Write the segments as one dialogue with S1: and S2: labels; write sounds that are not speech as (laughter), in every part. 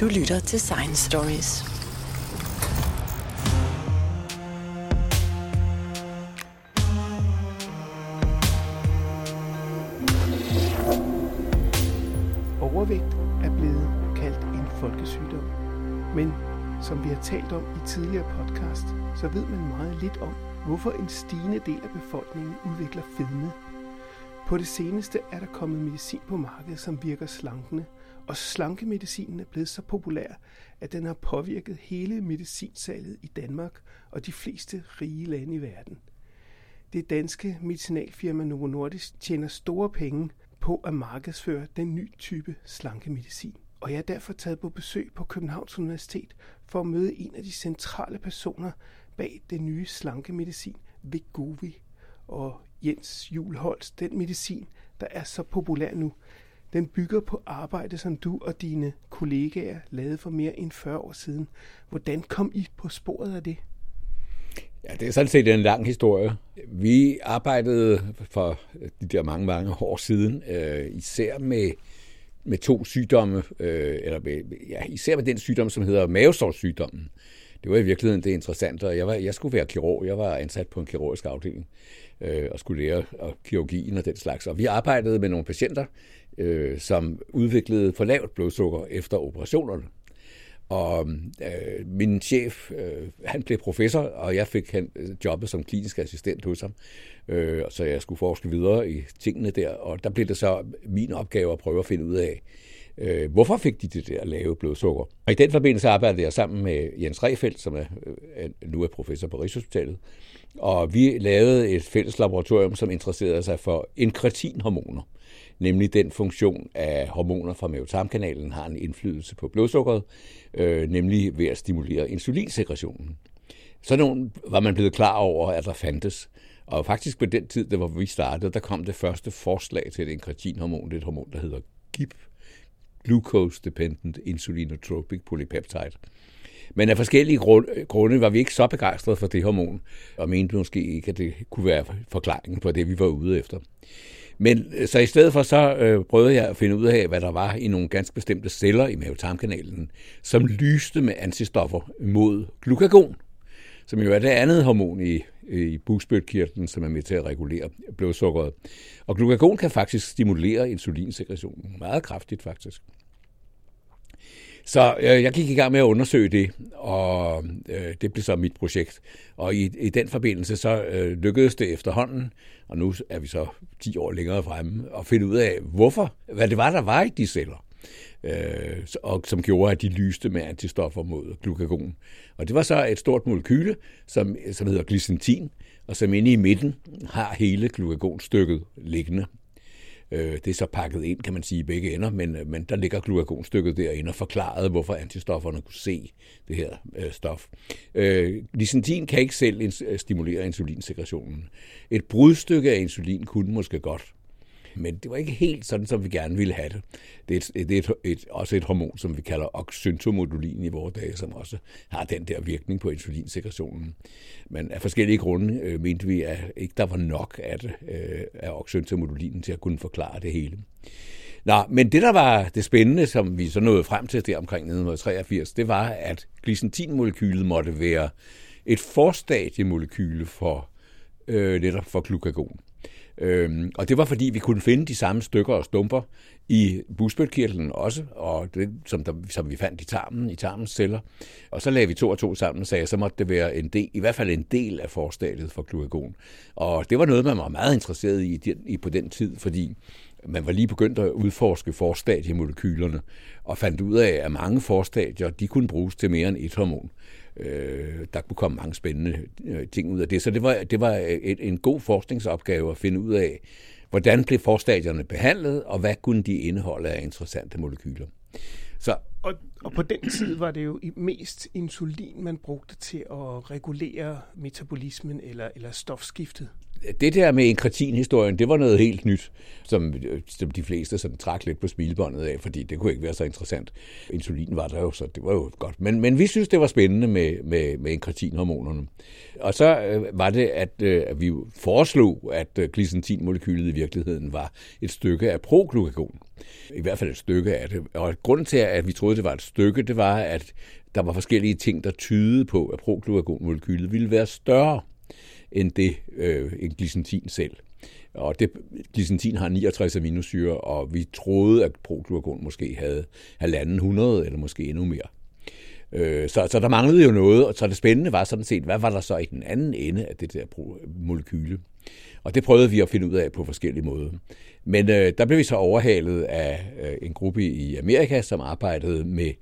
S1: Du lytter til Science Stories.
S2: Overvægt er blevet kaldt en folkesygdom. Men som vi har talt om i tidligere podcast, så ved man meget lidt om, hvorfor en stigende del af befolkningen udvikler fedme. På det seneste er der kommet medicin på markedet, som virker slankende, og slankemedicinen er blevet så populær, at den har påvirket hele medicinsalget i Danmark og de fleste rige lande i verden. Det danske medicinalfirma Novo Nordisk tjener store penge på at markedsføre den nye type slankemedicin. Og jeg er derfor taget på besøg på Københavns Universitet for at møde en af de centrale personer bag den nye slankemedicin, Vigovi. Og Jens Julholst, den medicin, der er så populær nu, den bygger på arbejde, som du og dine kollegaer lavede for mere end 40 år siden. Hvordan kom I på sporet af det?
S3: Ja, det er sådan set en lang historie. Vi arbejdede for de der mange, mange år siden, øh, især med, med to sygdomme, øh, eller med, ja, især med den sygdom, som hedder mavesårssygdommen. Det var i virkeligheden det interessante, og jeg, var, jeg skulle være kirurg. Jeg var ansat på en kirurgisk afdeling øh, og skulle lære og kirurgien og den slags. Og vi arbejdede med nogle patienter, øh, som udviklede for lavt blodsukker efter operationerne. Og øh, min chef, øh, han blev professor, og jeg fik han, øh, jobbet som klinisk assistent hos ham. Øh, så jeg skulle forske videre i tingene der, og der blev det så min opgave at prøve at finde ud af, øh, Øh, hvorfor fik de det der lave blodsukker. Og i den forbindelse arbejdede jeg sammen med Jens Refeldt, som er, øh, nu er professor på Rigshospitalet, og vi lavede et fælles laboratorium, som interesserede sig for inkretinhormoner nemlig den funktion af hormoner fra mavetarmkanalen har en indflydelse på blodsukkeret, øh, nemlig ved at stimulere insulinsekretionen. Sådan nogle var man blevet klar over, at der fandtes. Og faktisk på den tid, der hvor vi startede, der kom det første forslag til et inkretinhormon. Det er et hormon, der hedder GIP, Glucose Dependent Insulinotropic Polypeptide. Men af forskellige grunde var vi ikke så begejstrede for det hormon, og mente måske ikke, at det kunne være forklaringen på det, vi var ude efter. Men øh, så i stedet for, så øh, prøvede jeg at finde ud af, hvad der var i nogle ganske bestemte celler i mavetarmkanalen, som lyste med antistoffer mod glukagon, som jo er det andet hormon i, Øh, i bugspytkirtlen, som er med til at regulere blodsukkeret. Og glukagon kan faktisk stimulere insulinsekretionen meget kraftigt faktisk. Så øh, jeg gik i gang med at undersøge det, og øh, det blev så mit projekt. Og i, i den forbindelse så øh, lykkedes det efterhånden, og nu er vi så 10 år længere fremme, at finde ud af, hvorfor, hvad det var, der var i de celler, øh, og som gjorde, at de lyste med antistoffer mod glukagon. Og det var så et stort molekyle, som, som hedder glycentin, og som inde i midten har hele glukagonstykket liggende. Øh, det er så pakket ind, kan man sige, i begge ender, men, øh, men der ligger glukagonstykket derinde og forklaret, hvorfor antistofferne kunne se det her øh, stof. Øh, lysentin kan ikke selv stimulere insulinsekretionen. Et brudstykke af insulin kunne måske godt, men det var ikke helt sådan, som vi gerne ville have det. Det er, et, det er et, et, også et hormon, som vi kalder oxyntomodulin i vores dage, som også har den der virkning på insulinsekretionen. Men af forskellige grunde øh, mente vi, at ikke der var nok af, det, øh, af oxyntomodulinen til at kunne forklare det hele. Nå, men det, der var det spændende, som vi så nåede frem til der omkring 1983, det var, at glycentinmolekylet måtte være et forstadiemolekyle for øh, netop for glukagon. Øhm, og det var fordi, vi kunne finde de samme stykker og stumper i busbødkirtlen også, og det, som, der, som vi fandt i tarmen, i tarmens celler. Og så lagde vi to og to sammen og sagde, så måtte det være en del, i hvert fald en del af forstadiet for glukagon. Og det var noget, man var meget interesseret i, i på den tid, fordi man var lige begyndt at udforske forstadiemolekylerne, og fandt ud af, at mange forstadier, de kunne bruges til mere end et hormon. Øh, der kunne komme mange spændende øh, ting ud af det. Så det var, det var øh, et, en god forskningsopgave at finde ud af, hvordan blev forstadierne behandlet, og hvad kunne de indeholde af interessante molekyler.
S2: Så, og, og på den tid var det jo mest insulin, man brugte til at regulere metabolismen eller, eller stofskiftet
S3: det der med inkretin-historien, det var noget helt nyt, som, som de fleste sådan trak lidt på smilbåndet af, fordi det kunne ikke være så interessant. Insulin var der jo, så det var jo godt. Men, men vi synes, det var spændende med, med, med inkretin-hormonerne. Og så øh, var det, at, øh, at vi foreslog, at øh, glicentin-molekylet i virkeligheden var et stykke af proglukagon. I hvert fald et stykke af det. Og grunden til, at vi troede, det var et stykke, det var, at der var forskellige ting, der tydede på, at proglukagonmolekylet ville være større end det øh, en glicentin selv. Og det, glicentin har 69 aminosyre, og vi troede, at proglucagon måske havde halvanden 100 eller måske endnu mere. Øh, så, så der manglede jo noget, og så det spændende var sådan set, hvad var der så i den anden ende af det der molekyle? Og det prøvede vi at finde ud af på forskellige måder. Men øh, der blev vi så overhalet af øh, en gruppe i Amerika, som arbejdede med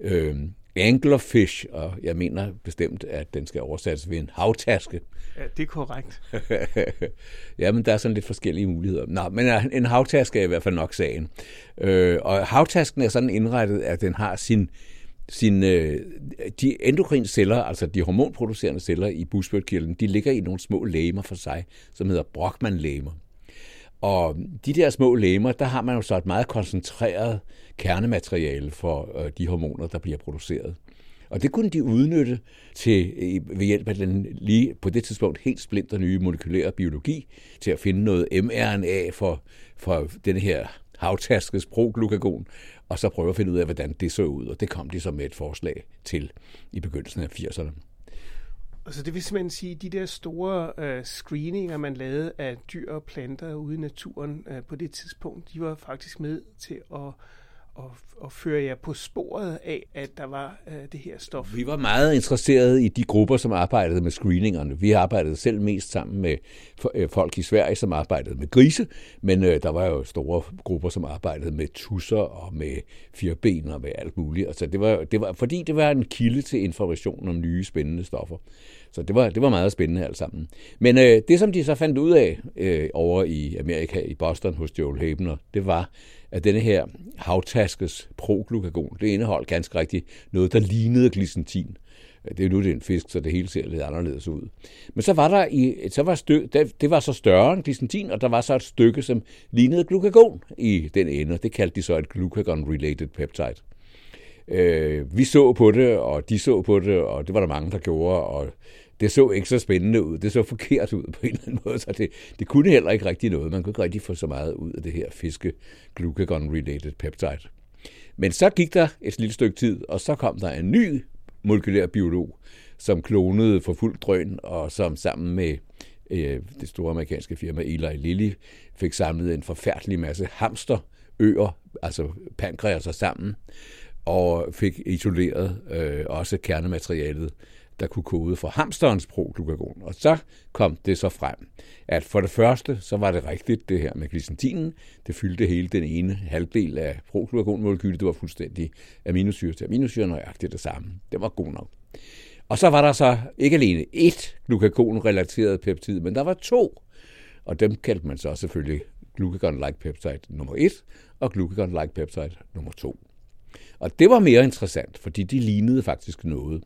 S3: øh, anglerfish, og jeg mener bestemt, at den skal oversættes ved en havtaske.
S2: Ja, det er korrekt. (laughs)
S3: ja, men der er sådan lidt forskellige muligheder. Nå, men en havtaske er i hvert fald nok sagen. Øh, og havtasken er sådan indrettet, at den har sin, sin øh, de endokrine celler, altså de hormonproducerende celler i busbødkirtlen, de ligger i nogle små lægemer for sig, som hedder Brockmann-lægemer. Og de der små lemmer, der har man jo så et meget koncentreret kernemateriale for øh, de hormoner, der bliver produceret. Og det kunne de udnytte til, ved hjælp af den lige på det tidspunkt helt splinter nye molekylære biologi, til at finde noget mRNA for, for den her havtaskes proglukagon, og så prøve at finde ud af, hvordan det så ud. Og det kom de så med et forslag til i begyndelsen af 80'erne.
S2: Altså det vil simpelthen sige, at de der store øh, screeninger, man lavede af dyr og planter ude i naturen øh, på det tidspunkt, de var faktisk med til at og, og føre jer på sporet af, at der var øh, det her stof?
S3: Vi var meget interesserede i de grupper, som arbejdede med screeningerne. Vi arbejdede selv mest sammen med øh, folk i Sverige, som arbejdede med grise, men øh, der var jo store grupper, som arbejdede med tusser og med fireben og med alt muligt. Altså, det var, det var, fordi det var en kilde til information om nye spændende stoffer. Så det var, det var meget spændende alt sammen. Men øh, det, som de så fandt ud af øh, over i Amerika, i Boston hos Joel Hebner, det var, at denne her havtaskes proglukagon, det indeholdt ganske rigtigt noget, der lignede glycentin. Det er nu det er en fisk, så det hele ser lidt anderledes ud. Men så var der i, så var stø, det var så større end glycentin, og der var så et stykke, som lignede glukagon i den ende, det kaldte de så et glucagon-related peptide. Øh, vi så på det, og de så på det, og det var der mange, der gjorde, og det så ikke så spændende ud. Det så forkert ud på en eller anden måde, så det, det kunne heller ikke rigtig noget. Man kunne ikke rigtig få så meget ud af det her fiske glucagon-related peptide. Men så gik der et lille stykke tid, og så kom der en ny molekylær biolog, som klonede for fuld drøn, og som sammen med øh, det store amerikanske firma Eli Lilly fik samlet en forfærdelig masse hamsterøer, altså pankreaser sammen, og fik isoleret øh, også kernematerialet der kunne kode for hamsterens proglukagon. Og så kom det så frem, at for det første, så var det rigtigt det her med glicentinen. Det fyldte hele den ene halvdel af proglukagonmolekylet. Det var fuldstændig aminosyre til aminosyre, nøjagtigt det samme. Det var god nok. Og så var der så ikke alene ét glukagon-relateret peptid, men der var to. Og dem kaldte man så selvfølgelig glucagon-like peptide nummer 1 og glucagon-like peptide nummer 2. Og det var mere interessant, fordi de lignede faktisk noget.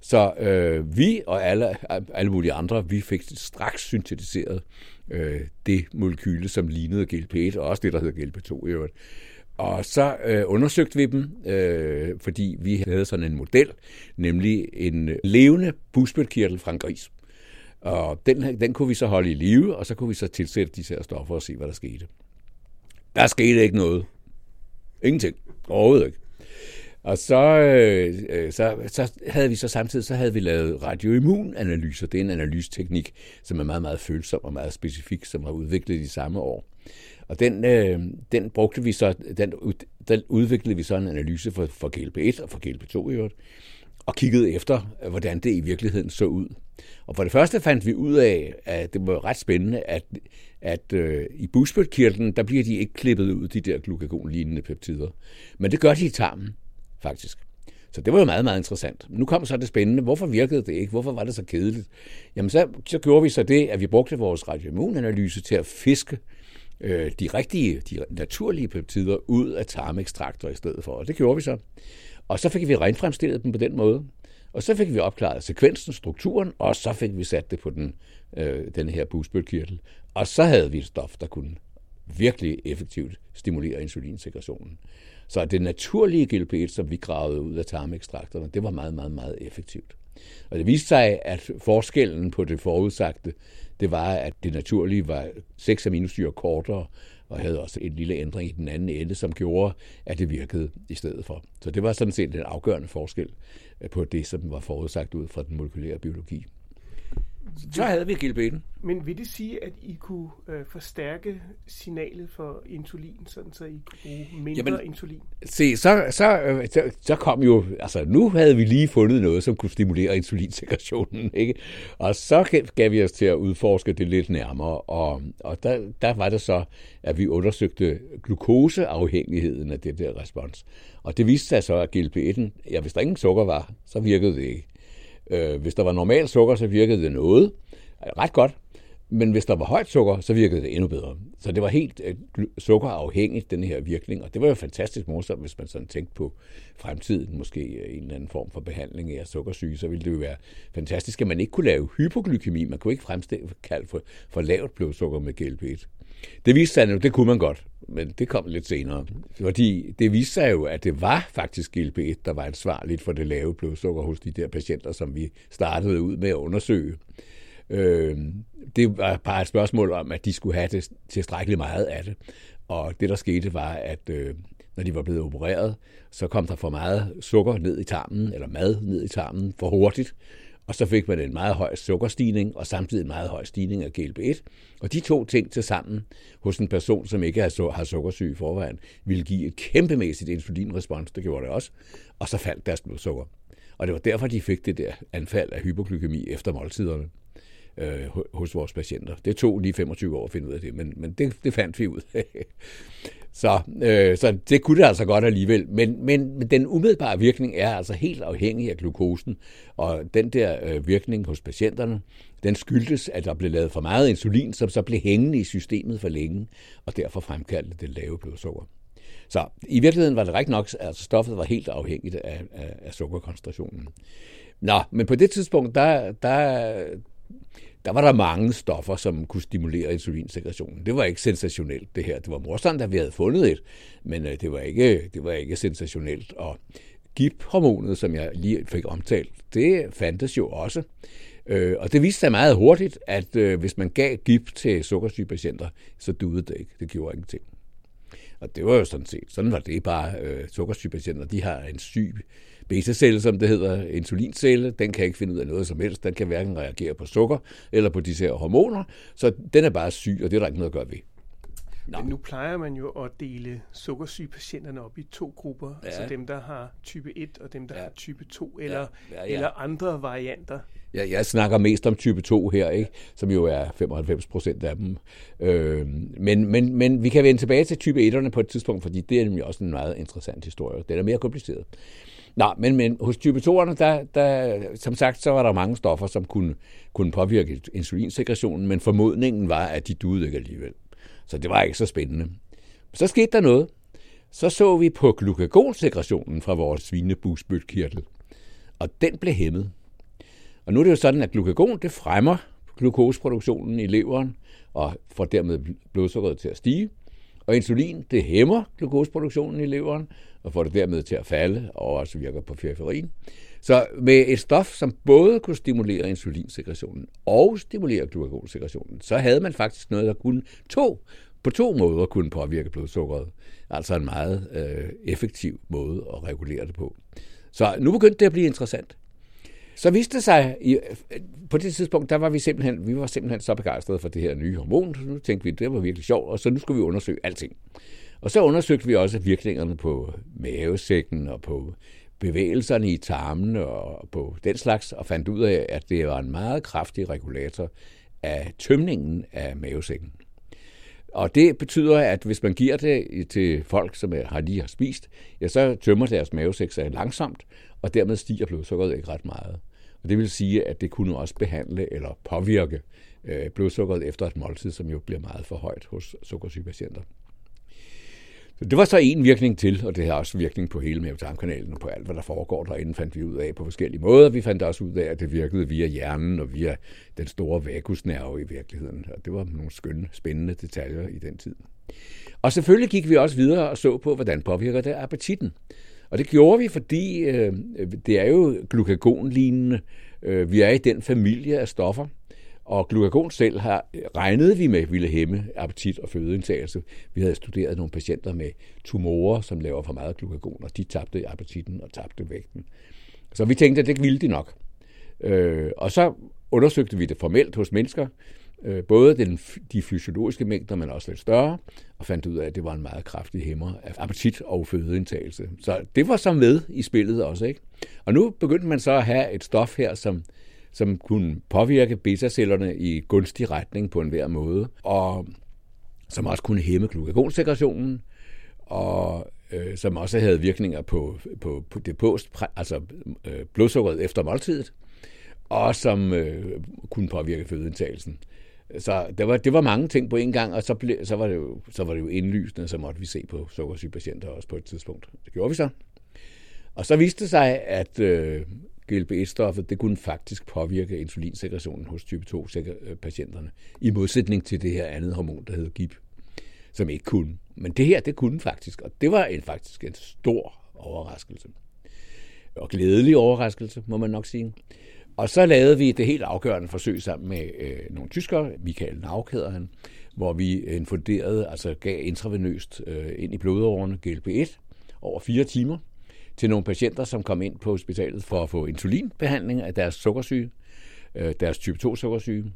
S3: Så øh, vi og alle, alle mulige andre, vi fik straks syntetiseret øh, det molekyle, som lignede GLP-1, og også det, der hedder GLP-2 i øvrigt. Og så øh, undersøgte vi dem, øh, fordi vi havde sådan en model, nemlig en levende busbødkirtel fra en gris. Og den, den kunne vi så holde i live, og så kunne vi så tilsætte de her stoffer og se, hvad der skete. Der skete ikke noget. Ingenting. Overhovedet ikke. Og så, øh, øh, så, så havde vi så samtidig så havde vi lavet radioimmunanalyser. Det er en analysteknik, som er meget, meget følsom og meget specifik, som har udviklet de samme år. Og den, øh, den brugte vi så, den, den udviklede vi så en analyse for, for GLP1 og for GLP2 i øvrigt, og kiggede efter, hvordan det i virkeligheden så ud. Og for det første fandt vi ud af, at det var ret spændende, at, at øh, i busbødkirtlen, der bliver de ikke klippet ud, de der glukagon-lignende peptider. Men det gør de i tarmen faktisk. Så det var jo meget, meget interessant. Nu kom så det spændende. Hvorfor virkede det ikke? Hvorfor var det så kedeligt? Jamen, så, så gjorde vi så det, at vi brugte vores radioimmunanalyse til at fiske øh, de rigtige, de naturlige peptider ud af tarmekstrakter i stedet for. Og det gjorde vi så. Og så fik vi renfremstillet dem på den måde. Og så fik vi opklaret sekvensen, strukturen, og så fik vi sat det på den, øh, den her busbølkirtel. Og så havde vi et stof, der kunne virkelig effektivt stimulere insulinsekretionen. Så det naturlige GLP-1, som vi gravede ud af tarmekstrakterne, det var meget, meget, meget effektivt. Og det viste sig, at forskellen på det forudsagte, det var, at det naturlige var 6 aminosyre kortere, og havde også en lille ændring i den anden ende, som gjorde, at det virkede i stedet for. Så det var sådan set den afgørende forskel øh, på det, som var forudsagt ud fra den molekylære biologi. Så havde vi gilbeten.
S2: Men vil det sige, at I kunne øh, forstærke signalet for insulin, sådan så I kunne bruge mindre Jamen, insulin?
S3: Se, så, så, øh, så, så kom jo, altså nu havde vi lige fundet noget, som kunne stimulere insulinsekretionen, (laughs) ikke? Og så gav vi os til at udforske det lidt nærmere, og, og der, der var det så, at vi undersøgte glukoseafhængigheden af det der respons. Og det viste sig så, at GLP-1, ja, hvis der ingen sukker var, så virkede det ikke. Øh, hvis der var normalt sukker, så virkede det noget. Ret godt. Men hvis der var højt sukker, så virkede det endnu bedre. Så det var helt øh, sukkerafhængigt, den her virkning. Og det var jo fantastisk morsomt, hvis man sådan tænkte på fremtiden, måske øh, en eller anden form for behandling af sukkersyge, så ville det jo være fantastisk, at man ikke kunne lave hypoglykemi. Man kunne ikke fremstille for, for lavt blodsukker med GLP-1. Det viste sig jo, det kunne man godt, men det kom lidt senere. Fordi det viste sig jo, at det var faktisk GLP-1, der var ansvarligt for det lave blodsukker hos de der patienter, som vi startede ud med at undersøge. Øh, det var bare et spørgsmål om, at de skulle have det tilstrækkeligt meget af det. Og det, der skete, var, at øh, når de var blevet opereret, så kom der for meget sukker ned i tarmen, eller mad ned i tarmen, for hurtigt og så fik man en meget høj sukkerstigning, og samtidig en meget høj stigning af GLP-1. Og de to ting til sammen hos en person, som ikke har sukkersyge i forvejen, ville give et kæmpemæssigt insulinrespons, det gjorde det også, og så faldt deres blodsukker. Og det var derfor, de fik det der anfald af hypoglykemi efter måltiderne øh, hos vores patienter. Det tog lige 25 år at finde ud af det, men, men det, det fandt vi ud af. (laughs) Så, øh, så det kunne det altså godt alligevel. Men, men, men den umiddelbare virkning er altså helt afhængig af glukosen. Og den der øh, virkning hos patienterne, den skyldtes, at der blev lavet for meget insulin, som så blev hængende i systemet for længe, og derfor fremkaldte det lave blodsukker. Så i virkeligheden var det rigtigt nok, at altså stoffet var helt afhængigt af, af, af sukkerkoncentrationen. Nå, men på det tidspunkt, der, der, der var der mange stoffer, som kunne stimulere insulinsekretionen. Det var ikke sensationelt, det her. Det var morsomt, at vi havde fundet et, men øh, det var ikke, det var ikke sensationelt. Og GIP-hormonet, som jeg lige fik omtalt, det fandtes jo også. Øh, og det viste sig meget hurtigt, at øh, hvis man gav GIP til sukkersyge patienter, så duede det ikke. Det gjorde ingenting. Og det var jo sådan set, sådan var det bare. Øh, sukkersyge patienter, de har en syg beta-celle, som det hedder, insulincelle, den kan ikke finde ud af noget som helst. Den kan hverken reagere på sukker eller på disse her hormoner, så den er bare syg, og det er der ikke noget at gøre ved.
S2: Nå. Men nu plejer man jo at dele sukkersyge patienterne op i to grupper. Ja. Altså dem, der har type 1 og dem, der ja. har type 2, eller, ja. Ja, ja. eller andre varianter.
S3: Ja, jeg snakker mest om type 2 her, ikke? som jo er 95 procent af dem. Øh, men, men, men vi kan vende tilbage til type 1'erne på et tidspunkt, fordi det er nemlig også en meget interessant historie. Den er mere kompliceret. Nå, men, men hos type 2'erne, der, der, som sagt, så var der mange stoffer, som kunne, kunne påvirke insulinsekretionen, men formodningen var, at de duede ikke alligevel. Så det var ikke så spændende. Så skete der noget. Så så vi på glukagonsekretionen fra vores svinebusbøtkirtel, og den blev hæmmet. Og nu er det jo sådan, at glukagon det fremmer glukoseproduktionen i leveren og får dermed blodsukkeret til at stige. Og insulin, det hæmmer glukoseproduktionen i leveren og får det dermed til at falde, og også virker på periferien. Så med et stof, som både kunne stimulere insulinsekretionen og stimulere glukagonsekretionen, så havde man faktisk noget, der kunne to, på to måder kunne påvirke blodsukkeret. Altså en meget øh, effektiv måde at regulere det på. Så nu begyndte det at blive interessant. Så viste det sig, på det tidspunkt, der var vi simpelthen, vi var simpelthen så begejstrede for det her nye hormon, så nu tænkte vi, det var virkelig sjovt, og så nu skulle vi undersøge alting. Og så undersøgte vi også virkningerne på mavesækken og på bevægelserne i tarmen og på den slags, og fandt ud af, at det var en meget kraftig regulator af tømningen af mavesækken. Og det betyder, at hvis man giver det til folk, som har lige har spist, ja, så tømmer deres mavesæk sig langsomt, og dermed stiger blodsukkeret ikke ret meget. Og det vil sige, at det kunne også behandle eller påvirke øh, blodsukkeret efter et måltid, som jo bliver meget for højt hos sukkersyge patienter. Så det var så en virkning til, og det har også virkning på hele mavetarmkanalen og på alt, hvad der foregår derinde, fandt vi ud af på forskellige måder. Vi fandt også ud af, at det virkede via hjernen og via den store vagusnerve i virkeligheden. Og det var nogle skønne, spændende detaljer i den tid. Og selvfølgelig gik vi også videre og så på, hvordan påvirker det appetitten. Og det gjorde vi, fordi øh, det er jo glukagonlignende. Øh, vi er i den familie af stoffer, og glukagon selv har øh, regnede vi med ville hæmme appetit og fødeindtagelse. Vi havde studeret nogle patienter med tumorer, som laver for meget glukagon, og de tabte appetitten og tabte vægten. Så vi tænkte, at det ville de nok. Øh, og så undersøgte vi det formelt hos mennesker, øh, både den, de fysiologiske mængder, men også lidt større, og fandt ud af, at det var en meget kraftig hæmmer af appetit og fødeindtagelse. Så det var så med i spillet også. Ikke? Og nu begyndte man så at have et stof her, som som kunne påvirke beta-cellerne i gunstig retning på enhver måde, og som også kunne hæmme glukagonsekretionen, og øh, som også havde virkninger på, på, på det post, altså øh, blodsukkeret efter måltidet, og som øh, kunne påvirke fødeindtagelsen. Så det var, det var mange ting på en gang, og så, ble, så, var det jo, så var det jo indlysende, så måtte vi se på sukkersyge patienter også på et tidspunkt. Det gjorde vi så. Og så viste det sig, at øh, GLP-1-stoffet, det kunne faktisk påvirke insulinsekretionen hos type 2-patienterne, øh, i modsætning til det her andet hormon, der hedder GIP, som ikke kunne. Men det her, det kunne faktisk, og det var en, faktisk en stor overraskelse. Og glædelig overraskelse, må man nok sige. Og så lavede vi det helt afgørende forsøg sammen med øh, nogle tyskere, Michael Nauk hedder han, hvor vi infunderede, altså gav intravenøst øh, ind i blodårene GLP-1 over fire timer, til nogle patienter, som kom ind på hospitalet for at få insulinbehandling af deres sukkersyge, øh, deres type 2 sukkersyge,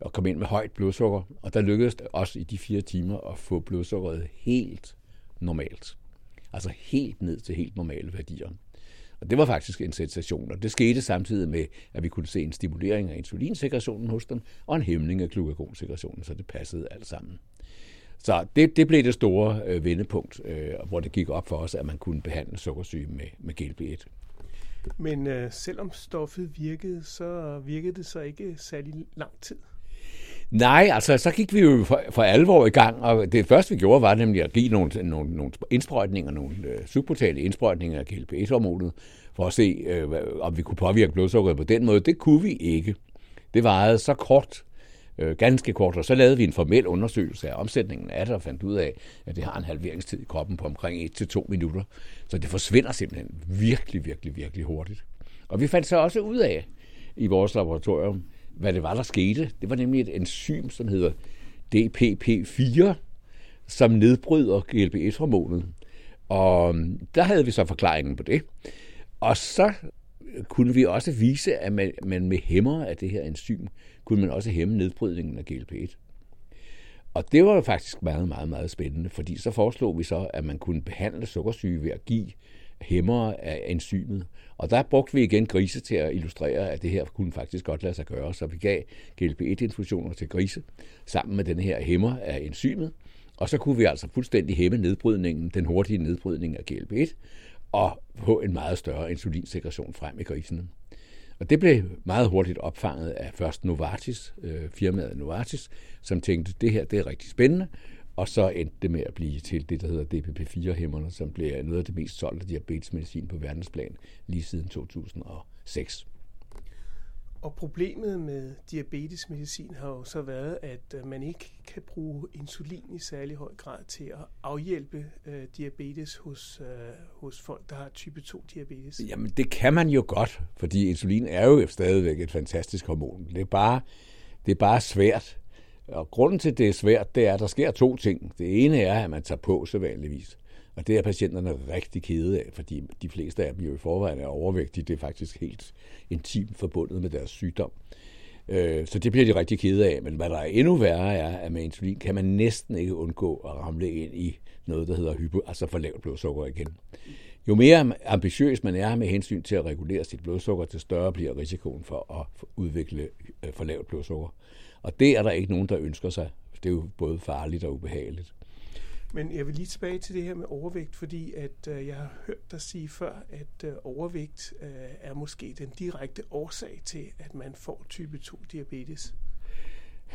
S3: og kom ind med højt blodsukker. Og der lykkedes det også i de fire timer at få blodsukkeret helt normalt. Altså helt ned til helt normale værdier. Og det var faktisk en sensation, og det skete samtidig med, at vi kunne se en stimulering af insulinsekretionen hos dem, og en hæmning af glukagonsekretionen, så det passede alt sammen. Så det, det blev det store øh, vendepunkt, øh, hvor det gik op for os, at man kunne behandle sukkersyge med, med GLP-1.
S2: Men øh, selvom stoffet virkede, så virkede det så ikke særlig lang tid.
S3: Nej, altså så gik vi jo for, for alvor i gang, og det første vi gjorde var nemlig at give nogle, nogle, nogle indsprøjtninger, nogle øh, subkutale indsprøjtninger af GLP-1-hormonet, for at se, øh, om vi kunne påvirke blodsukkeret på den måde. Det kunne vi ikke. Det varede så kort øh, ganske kort, og så lavede vi en formel undersøgelse af omsætningen af det, og fandt ud af, at det har en halveringstid i kroppen på omkring 1-2 minutter. Så det forsvinder simpelthen virkelig, virkelig, virkelig hurtigt. Og vi fandt så også ud af i vores laboratorium, hvad det var, der skete. Det var nemlig et enzym, som hedder DPP4, som nedbryder GLP-1-hormonet. Og øhm, der havde vi så forklaringen på det. Og så kunne vi også vise, at man, man med hæmmer af det her enzym, kunne man også hæmme nedbrydningen af GLP-1. Og det var jo faktisk meget, meget, meget spændende, fordi så foreslog vi så, at man kunne behandle sukkersyge ved at give hæmmer af enzymet. Og der brugte vi igen grise til at illustrere, at det her kunne faktisk godt lade sig gøre. Så vi gav GLP-1-infusioner til grise sammen med den her hæmmer af enzymet. Og så kunne vi altså fuldstændig hæmme nedbrydningen, den hurtige nedbrydning af GLP-1, og få en meget større insulinsekretion frem i grisene. Og det blev meget hurtigt opfanget af først Novartis, øh, firmaet Novartis, som tænkte, det her det er rigtig spændende, og så endte det med at blive til det, der hedder DPP-4-hæmmerne, som blev noget af det mest solgte diabetesmedicin på verdensplan lige siden 2006.
S2: Og problemet med diabetesmedicin har jo så været, at øh, man ikke kan bruge insulin i særlig høj grad til at afhjælpe øh, diabetes hos, øh, hos folk, der har type 2 diabetes.
S3: Jamen det kan man jo godt, fordi insulin er jo stadigvæk et fantastisk hormon. Det er bare, det er bare svært. Og grunden til, at det er svært, det er, at der sker to ting. Det ene er, at man tager på sædvanligvis. Og det er patienterne rigtig kede af, fordi de fleste af dem jo i forvejen er overvægtige. Det er faktisk helt intimt forbundet med deres sygdom. Øh, så det bliver de rigtig kede af. Men hvad der er endnu værre er, at med insulin kan man næsten ikke undgå at ramle ind i noget, der hedder hypo, altså for lavt blodsukker igen. Jo mere ambitiøs man er med hensyn til at regulere sit blodsukker, til større bliver risikoen for at udvikle øh, for lavt blodsukker. Og det er der ikke nogen, der ønsker sig. Det er jo både farligt og ubehageligt.
S2: Men jeg vil lige tilbage til det her med overvægt, fordi at øh, jeg har hørt dig sige før, at øh, overvægt øh, er måske den direkte årsag til, at man får type 2 diabetes.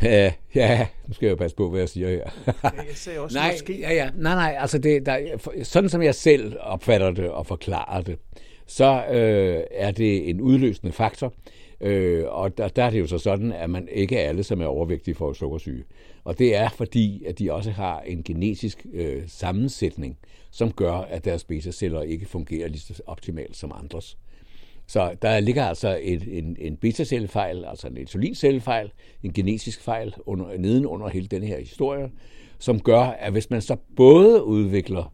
S3: Ja, ja, nu skal jeg jo passe på, hvad jeg siger her.
S2: ja, jeg sagde også (laughs)
S3: nej,
S2: måske.
S3: Ja, ja, nej, nej, altså det, der, sådan som jeg selv opfatter det og forklarer det, så øh, er det en udløsende faktor, øh, og der, der er det jo så sådan, at man ikke er alle, som er overvægtige, for sukkersyge. Og det er fordi, at de også har en genetisk øh, sammensætning, som gør, at deres beta-celler ikke fungerer lige så optimalt som andres. Så der ligger altså et, en, en beta-cellefejl, altså en insulincellefejl, en genetisk fejl under, nedenunder hele den her historie, som gør, at hvis man så både udvikler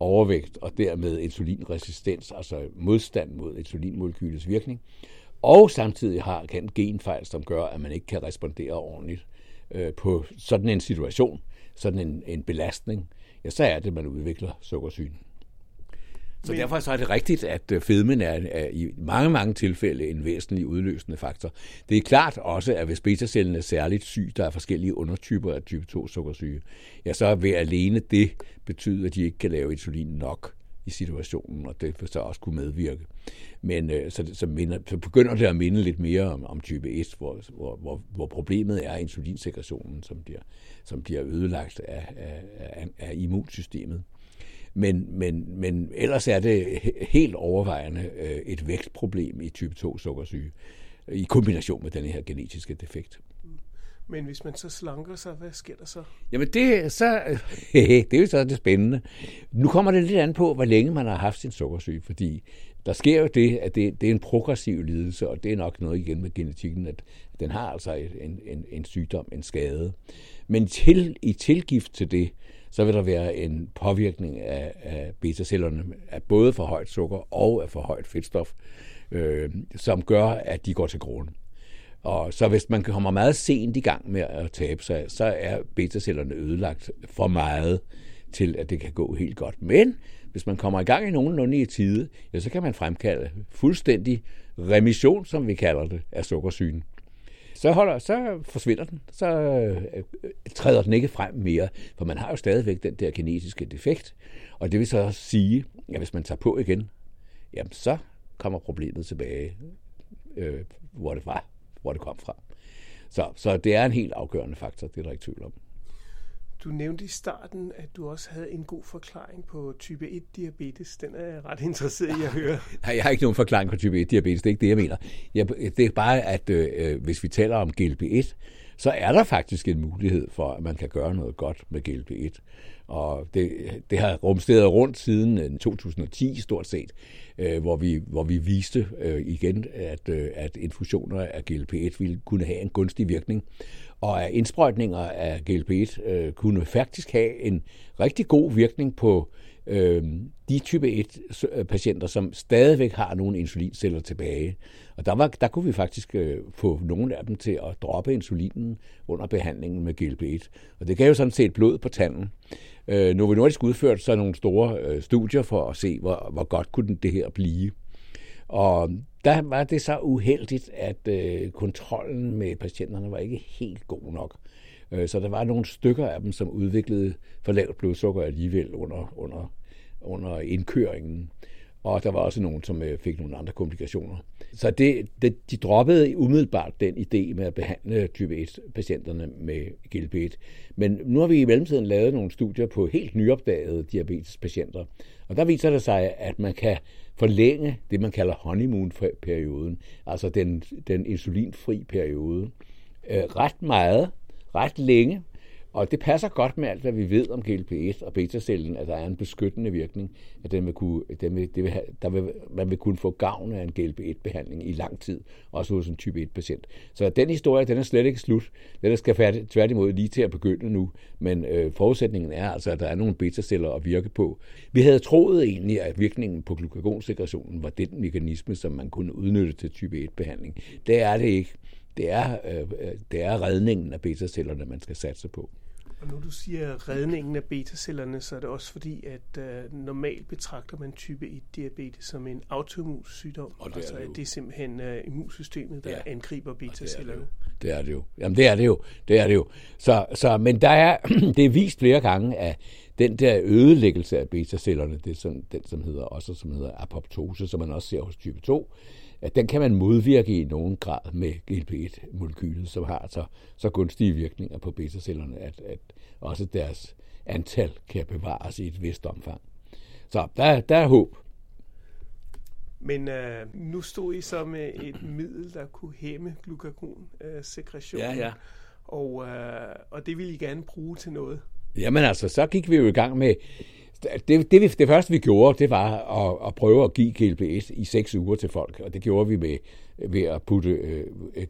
S3: overvægt og dermed insulinresistens, altså modstand mod insulinmolekylets virkning, og samtidig har en genfejl, som gør, at man ikke kan respondere ordentligt øh, på sådan en situation, sådan en, en belastning, ja, så er det, at man udvikler sukkersygen. Så derfor så er det rigtigt, at øh, fedmen er, er i mange, mange tilfælde en væsentlig udløsende faktor. Det er klart også, at hvis betacellen er særligt syg, der er forskellige undertyper af type 2 sukkersyge, ja, så vil alene det betyde, at de ikke kan lave insulin nok i situationen, og det så også kunne medvirke. Men øh, så, så, minder, så begynder det at minde lidt mere om, om type 1, hvor, hvor, hvor, hvor problemet er insulinsekretionen, som bliver, som bliver ødelagt af, af, af, af immunsystemet. Men, men, men ellers er det helt overvejende øh, et vækstproblem i type 2 sukkersyge, i kombination med den her genetiske defekt.
S2: Men hvis man så slanker sig, hvad sker der så?
S3: Jamen det, så, (laughs) det er jo så det spændende. Nu kommer det lidt an på, hvor længe man har haft sin sukkersyge, fordi der sker jo det, at det, det er en progressiv lidelse, og det er nok noget igen med genetikken, at den har altså en, en, en sygdom, en skade. Men til, i tilgift til det, så vil der være en påvirkning af, af beta-cellerne af både for højt sukker og af for højt fedtstof, øh, som gør, at de går til grunden. Og så hvis man kommer meget sent i gang med at tabe sig, så er betacellerne ødelagt for meget til, at det kan gå helt godt. Men hvis man kommer i gang i nogenlunde i tide, ja, så kan man fremkalde fuldstændig remission, som vi kalder det, af sukkersygen så, holder, så forsvinder den. Så øh, træder den ikke frem mere, for man har jo stadigvæk den der kinesiske defekt. Og det vil så sige, at hvis man tager på igen, jamen så kommer problemet tilbage, øh, hvor det var, hvor det kom fra. Så, så det er en helt afgørende faktor, det er der ikke tvivl om.
S2: Du nævnte i starten, at du også havde en god forklaring på type 1-diabetes. Den er jeg ret interesseret i at (laughs) høre.
S3: Nej, jeg har ikke nogen forklaring på type 1-diabetes. Det er ikke det, jeg mener. Jeg, det er bare, at øh, hvis vi taler om GLP-1, så er der faktisk en mulighed for, at man kan gøre noget godt med GLP-1. Og det, det har rumsteret rundt siden øh, 2010 stort set, øh, hvor, vi, hvor vi viste øh, igen, at, øh, at infusioner af GLP-1 ville kunne have en gunstig virkning og at indsprøjtninger af GLP-1 øh, kunne faktisk have en rigtig god virkning på øh, de type 1-patienter, øh, som stadigvæk har nogle insulinceller tilbage. Og der, var, der kunne vi faktisk øh, få nogle af dem til at droppe insulinen under behandlingen med GLP-1. Og det gav jo sådan set blod på tanden. Øh, Novo Nordisk udførte så nogle store øh, studier for at se, hvor, hvor godt kunne det her blive. Og der var det så uheldigt, at øh, kontrollen med patienterne var ikke helt god nok. Øh, så der var nogle stykker af dem, som udviklede for lavt blodsukker alligevel under, under, under indkøringen. Og der var også nogen, som øh, fik nogle andre komplikationer. Så det, det, de droppede umiddelbart den idé med at behandle type 1-patienterne med GLP-1. Men nu har vi i mellemtiden lavet nogle studier på helt nyopdagede diabetespatienter. Og der viser det sig, at man kan forlænge det, man kalder honeymoon-perioden, altså den, den insulinfri periode, øh, ret meget, ret længe, og det passer godt med alt, hvad vi ved om GLP-1 og beta-cellen, at der er en beskyttende virkning, at den vil kunne, den vil, det vil have, der vil, man vil kunne få gavn af en GLP-1-behandling i lang tid, også hos en type 1-patient. Så den historie, den er slet ikke slut. Den skal færdig, tværtimod lige til at begynde nu, men øh, forudsætningen er altså, at der er nogle beta-celler at virke på. Vi havde troet egentlig, at virkningen på glukagonsekretionen var den mekanisme, som man kunne udnytte til type 1-behandling. Det er det ikke. Det er, øh, øh det er redningen af beta-cellerne, man skal satse på.
S2: Og når du siger redningen af betacellerne, så er det også fordi, at uh, normalt betragter man type 1-diabetes som en autoimmun sygdom. Og det altså, er det, at det er simpelthen uh, immunsystemet, der ja. angriber betacellerne.
S3: Det er det jo. Jamen, det er det jo. Det er det jo. Så, så, men der er, (clears throat) det er vist flere gange, at den der ødelæggelse af betacellerne, det er sådan, den, som hedder, også som hedder apoptose, som man også ser hos type 2, at den kan man modvirke i nogen grad med GLP-1-molekylet, som har så, så gunstige virkninger på beta-cellerne, at, at også deres antal kan bevares i et vist omfang. Så der, der er håb.
S2: Men øh, nu stod I så med et middel, der kunne hæmme glukagon-sekretionen.
S3: ja, ja.
S2: Og, øh, og det ville I gerne bruge til noget.
S3: Jamen altså, så gik vi jo i gang med... Det, det, det første, vi gjorde, det var at, at prøve at give GLP-1 i seks uger til folk. Og det gjorde vi med, ved at putte øh,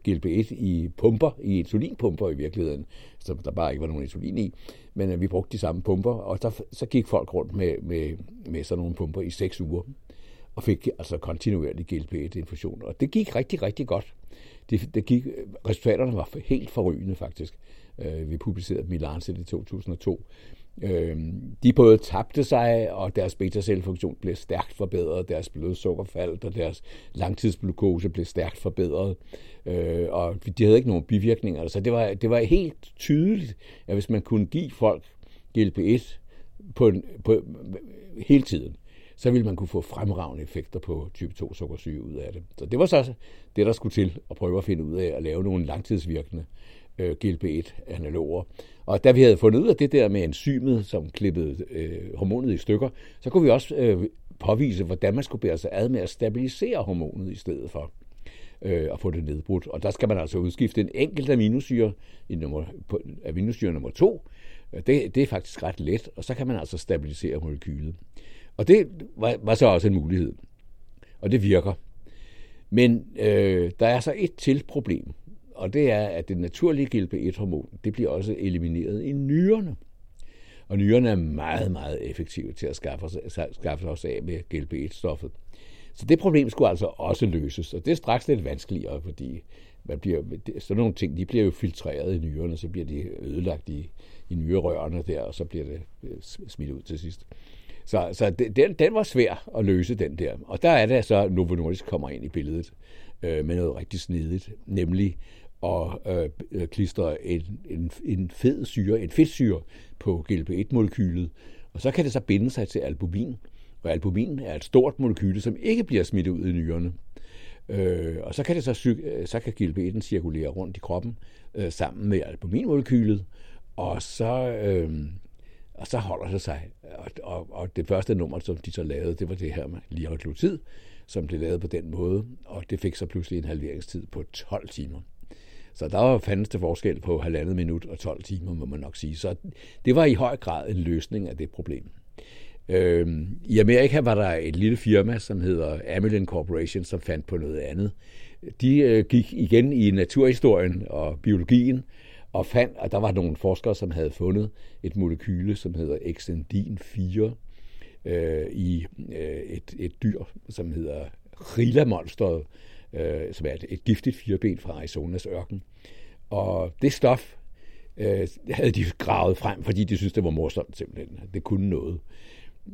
S3: GLP-1 i pumper, i insulinpumper i virkeligheden, som der bare ikke var nogen insulin i. Men øh, vi brugte de samme pumper, og der, så gik folk rundt med, med, med sådan nogle pumper i seks uger og fik altså kontinuerlig GLP-1-infusion. Og det gik rigtig, rigtig godt. Det, det gik, resultaterne var helt forrygende faktisk. Øh, vi publicerede dem i Lancet i 2002. Øh, de både tabte sig, og deres beta-cellefunktion blev stærkt forbedret, deres blodsukker faldt, og deres langtidsglukose blev stærkt forbedret, øh, og de havde ikke nogen bivirkninger. Så det var, det var helt tydeligt, at hvis man kunne give folk GLP-1 på, på, hele tiden, så ville man kunne få fremragende effekter på type 2 sukkersyge ud af det. Så det var så det, der skulle til at prøve at finde ud af at lave nogle langtidsvirkende øh, GLP-1-analoger. Og da vi havde fundet ud af det der med enzymet, som klippede øh, hormonet i stykker, så kunne vi også øh, påvise, hvordan man skulle bære sig ad med at stabilisere hormonet i stedet for øh, at få det nedbrudt. Og der skal man altså udskifte en enkelt aminosyre, i nummer, på, aminosyre nummer to. Det, det er faktisk ret let, og så kan man altså stabilisere molekylet. Og det var, var så også en mulighed. Og det virker. Men øh, der er så et til problem, og det er, at det naturlige GLP-1-hormon, det bliver også elimineret i nyrerne. Og nyrerne er meget, meget effektive til at skaffe os, skaffe os af med GLP-1-stoffet. Så det problem skulle altså også løses, og det er straks lidt vanskeligere, fordi man bliver, sådan nogle ting, de bliver jo filtreret i nyrerne, så bliver de ødelagt i, i nyrerørene der, og så bliver det øh, smidt ud til sidst. Så, så den, den var svær at løse, den der. Og der er det så, at Novo Nordisk kommer ind i billedet øh, med noget rigtig snedigt, nemlig og øh, øh klister en, en, en fed syre, en fedtsyre på GLP-1-molekylet, og så kan det så binde sig til albumin. Og albumin er et stort molekyle, som ikke bliver smittet ud i nyrerne. Øh, og så kan, det så, øh, så kan GLP-1 cirkulere rundt i kroppen øh, sammen med albuminmolekylet, og så, øh, og så holder det sig. Og, og, og det første nummer, som de så lavede, det var det her med liraglutid, som blev lavet på den måde, og det fik så pludselig en halveringstid på 12 timer. Så der var fandens til forskel på halvandet minut og 12 timer, må man nok sige. Så det var i høj grad en løsning af det problem. Øh, I Amerika var der et lille firma, som hedder Amylin Corporation, som fandt på noget andet. De øh, gik igen i naturhistorien og biologien, og fandt, at der var nogle forskere, som havde fundet et molekyle, som hedder exendin 4, øh, i øh, et, et dyr, som hedder Rilla-monsteret, øh, som er et, et giftigt fireben fra Arizonas ørken. Og det stof øh, havde de gravet frem, fordi de syntes, det var morsomt simpelthen. Det kunne noget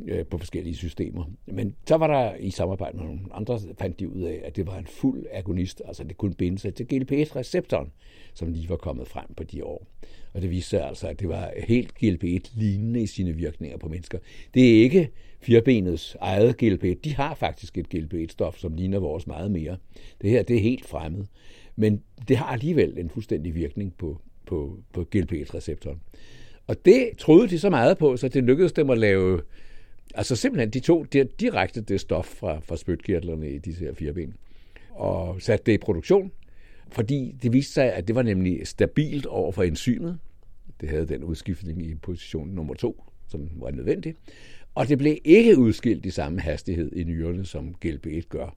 S3: øh, på forskellige systemer. Men så var der i samarbejde med nogle andre, fandt de ud af, at det var en fuld agonist, altså det kunne binde sig til GLP-1-receptoren, som lige var kommet frem på de år. Og det viste sig altså, at det var helt GLP-1-lignende i sine virkninger på mennesker. Det er ikke firbenets eget GLP-1. De har faktisk et GLP-1-stof, som ligner vores meget mere. Det her det er helt fremmed. Men det har alligevel en fuldstændig virkning på, på, på GLP-1-receptoren. Og det troede de så meget på, så det lykkedes dem at lave Altså simpelthen, de tog direkte det stof fra, fra spytkirtlerne i disse her fire ben, og satte det i produktion, fordi det viste sig, at det var nemlig stabilt over for enzymet. Det havde den udskiftning i position nummer to, som var nødvendig. Og det blev ikke udskilt i samme hastighed i nyrerne, som GLP-1 gør.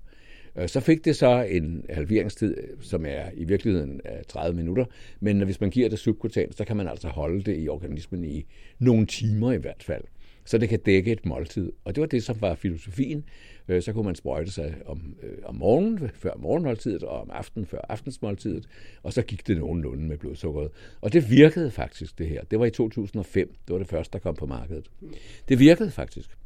S3: Øh, så fik det så en halveringstid, som er i virkeligheden øh, 30 minutter, men hvis man giver det subkutant, så kan man altså holde det i organismen i nogle timer i hvert fald så det kan dække et måltid. Og det var det, som var filosofien. Øh, så kunne man sprøjte sig om, øh, om morgenen før morgenmåltidet, og om aftenen før aftensmåltidet, og så gik det nogenlunde med blodsukkeret. Og det virkede faktisk, det her. Det var i 2005. Det var det første, der kom på markedet. Det virkede faktisk.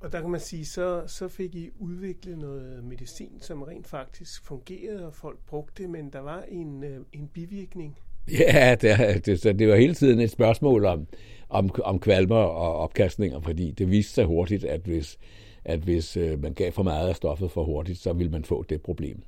S2: Og der kan man sige, så, så fik I udviklet noget medicin, som rent faktisk fungerede, og folk brugte det, men der var en, øh, en bivirkning
S3: Ja, det, det, så det var hele tiden et spørgsmål om, om, om kvalmer og opkastninger, fordi det viste sig hurtigt, at hvis, at hvis øh, man gav for meget af stoffet for hurtigt, så ville man få det problem.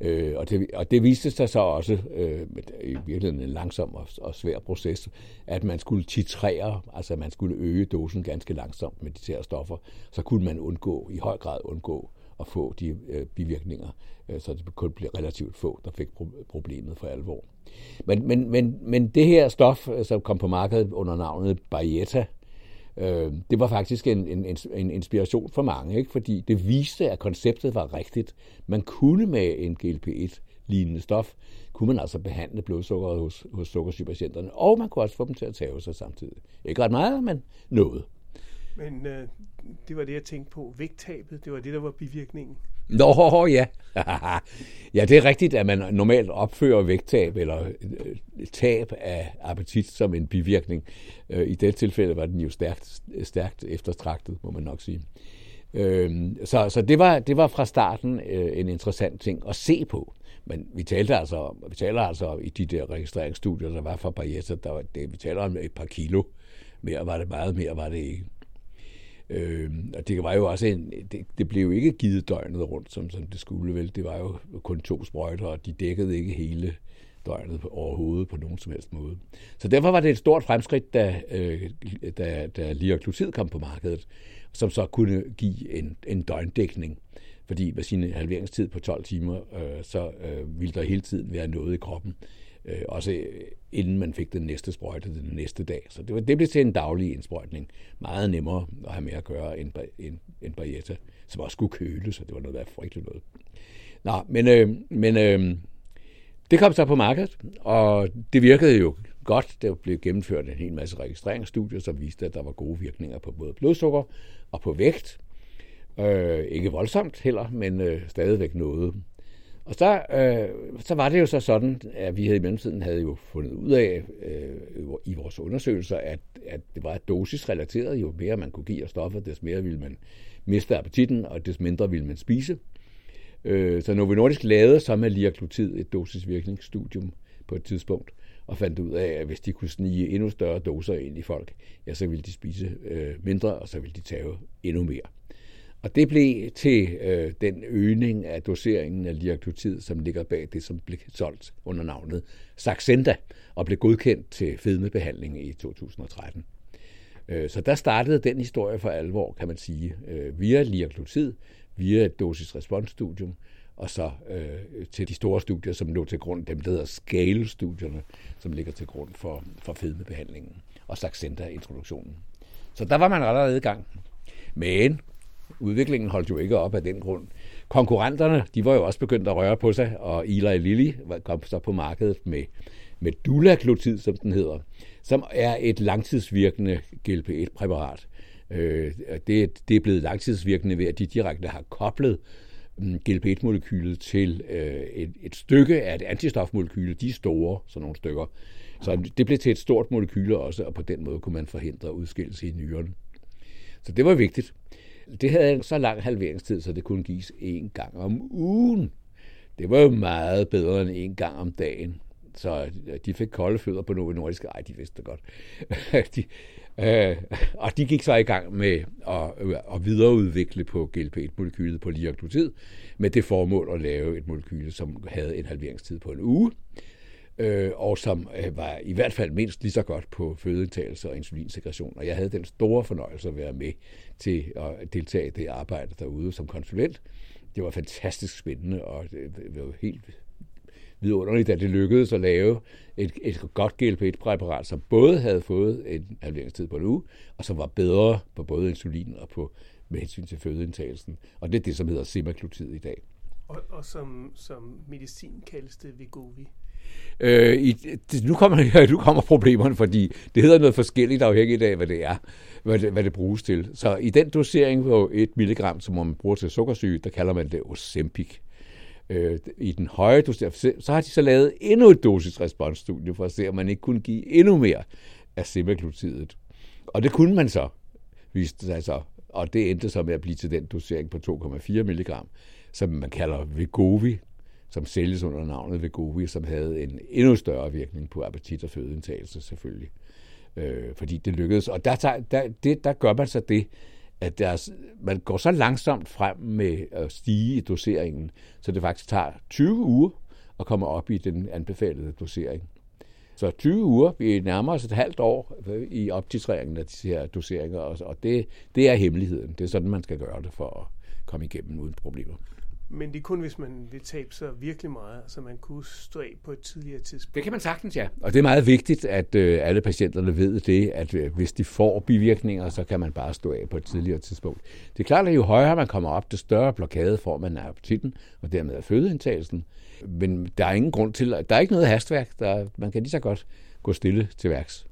S3: Øh, og, det, og det viste sig så også, øh, i virkeligheden en langsom og, og svær proces, at man skulle titrere, altså man skulle øge dosen ganske langsomt med de her stoffer, så kunne man undgå, i høj grad undgå at få de øh, bivirkninger, øh, så det kun blev relativt få, der fik pro- problemet for alvor. Men, men, men, men det her stof, øh, som kom på markedet under navnet Bayetta, øh, det var faktisk en, en, en inspiration for mange, ikke? fordi det viste, at konceptet var rigtigt. Man kunne med en GLP-1 lignende stof, kunne man altså behandle blodsukkeret hos, hos sukkersygepatienterne, og man kunne også få dem til at tage sig samtidig. Ikke ret meget, men noget.
S2: Men øh, det var det, jeg tænkte på. Vægttabet, det var det, der var bivirkningen. (laughs)
S3: Nå, ja. (laughs) ja, det er rigtigt, at man normalt opfører vægttab eller øh, tab af appetit som en bivirkning. Øh, I det tilfælde var den jo stærkt, stærkt eftertragtet, må man nok sige. Øh, så så det, var, det var fra starten en interessant ting at se på. Men vi talte altså om, vi taler altså i de der registreringsstudier, der var for Parieta, der var det, vi taler om et par kilo. Mere var det meget, mere var det ikke. Øh, og det var jo også en, det, det blev jo ikke givet døgnet rundt, som, som det skulle vel. Det var jo kun to sprøjter, og de dækkede ikke hele døgnet på, overhovedet på nogen som helst måde. Så derfor var det et stort fremskridt, da, øh, da, da liraglutid kom på markedet, som så kunne give en, en døgndækning. Fordi med sin halveringstid på 12 timer, øh, så øh, ville der hele tiden være noget i kroppen, øh, også øh, inden man fik den næste sprøjte den næste dag. Så det, var, det blev til en daglig indsprøjtning. Meget nemmere at have med at gøre end, end, end Barrietta, som også skulle køle, så det var noget, der er frygteligt noget. Nå, men, øh, men øh, det kom så på markedet, og det virkede jo godt. Der blev gennemført en hel masse registreringsstudier, som viste, at der var gode virkninger på både blodsukker og på vægt. Øh, ikke voldsomt heller, men øh, stadigvæk noget. Og så, øh, så var det jo så sådan, at vi havde i mellemtiden havde jo fundet ud af øh, i vores undersøgelser, at, at det var dosisrelateret. Jo mere man kunne give af stoffet, des mere ville man miste appetitten, og des mindre ville man spise. Øh, så Novo Nordisk lavede så med liraglutid et dosisvirkningsstudium på et tidspunkt, og fandt ud af, at hvis de kunne snige endnu større doser ind i folk, ja, så ville de spise øh, mindre, og så ville de tage endnu mere. Og det blev til øh, den øgning af doseringen af liraglutid, som ligger bag det, som blev solgt under navnet Saxenda, og blev godkendt til fedmebehandling i 2013. Øh, så der startede den historie for alvor, kan man sige, øh, via liraglutid, via et dosis-respons-studium, og så øh, til de store studier, som lå til grund, dem der hedder SCALE-studierne, som ligger til grund for, for fedmebehandlingen, og Saxenda-introduktionen. Så der var man allerede i gang. Men udviklingen holdt jo ikke op af den grund. Konkurrenterne, de var jo også begyndt at røre på sig, og Eli Lilly kom så på markedet med, med dulaglutid, som den hedder, som er et langtidsvirkende GLP-1-præparat. Øh, det, det er blevet langtidsvirkende ved, at de direkte har koblet mm, GLP-1-molekylet til øh, et, et stykke af et antistofmolekyle, de er store, sådan nogle stykker. Så det blev til et stort molekyle også, og på den måde kunne man forhindre udskillelse i nyren. Så det var vigtigt. Det havde en så lang halveringstid, så det kunne gives én gang om ugen. Det var jo meget bedre end én gang om dagen. Så de fik kolde fødder på Novo Nordisk. Ej, de vidste det godt. (laughs) de, øh, og de gik så i gang med at, øh, at videreudvikle på GLP-1-molekylet på liaglutid, med det formål at lave et molekyle, som havde en halveringstid på en uge øh, og som øh, var i hvert fald mindst lige så godt på fødeindtagelse og insulinsekretion. Og jeg havde den store fornøjelse at være med til at deltage i det arbejde derude som konsulent. Det var fantastisk spændende, og det var helt vidunderligt, at det lykkedes at lave et, et godt GLP-1-præparat, som både havde fået en halveringstid på en uge, og som var bedre på både insulin og på med hensyn til fødeindtagelsen. Og det er det, som hedder semaglutid i dag.
S2: Og, og som, som medicin kaldes det Vigovi.
S3: Øh, i, nu, kommer, (laughs) nu kommer problemerne, fordi det hedder noget forskelligt afhængigt af, hvad det er, hvad det, hvad det bruges til. Så i den dosering på 1 mg, som man bruger til sukkersyge, der kalder man det Ozempic. Øh, I den høje dosering, så har de så lavet endnu et dosisresponsstudie for at se, om man ikke kunne give endnu mere af semaglutidet. Og det kunne man så, viste sig så. Og det endte så med at blive til den dosering på 2,4 mg, som man kalder Vegovi som sælges under navnet Vegovi, som havde en endnu større virkning på appetit og fødeindtagelse selvfølgelig. Øh, fordi det lykkedes. Og der, tager, der, det, der gør man så det, at deres, man går så langsomt frem med at stige i doseringen, så det faktisk tager 20 uger at komme op i den anbefalede dosering. Så 20 uger, vi nærmer os et halvt år øh, i optitreringen af de her doseringer, og det, det er hemmeligheden. Det er sådan, man skal gøre det for at komme igennem uden problemer.
S2: Men det er kun, hvis man vil tabe sig virkelig meget, så man kunne stå af på et tidligere tidspunkt.
S3: Det kan man sagtens, ja. Og det er meget vigtigt, at øh, alle patienterne ved det, at øh, hvis de får bivirkninger, så kan man bare stå af på et tidligere tidspunkt. Det er klart, at jo højere man kommer op, det større blokade får man af appetitten, og dermed af fødeindtagelsen. Men der er ingen grund til, der er ikke noget hastværk. Der, man kan lige så godt gå stille til værks.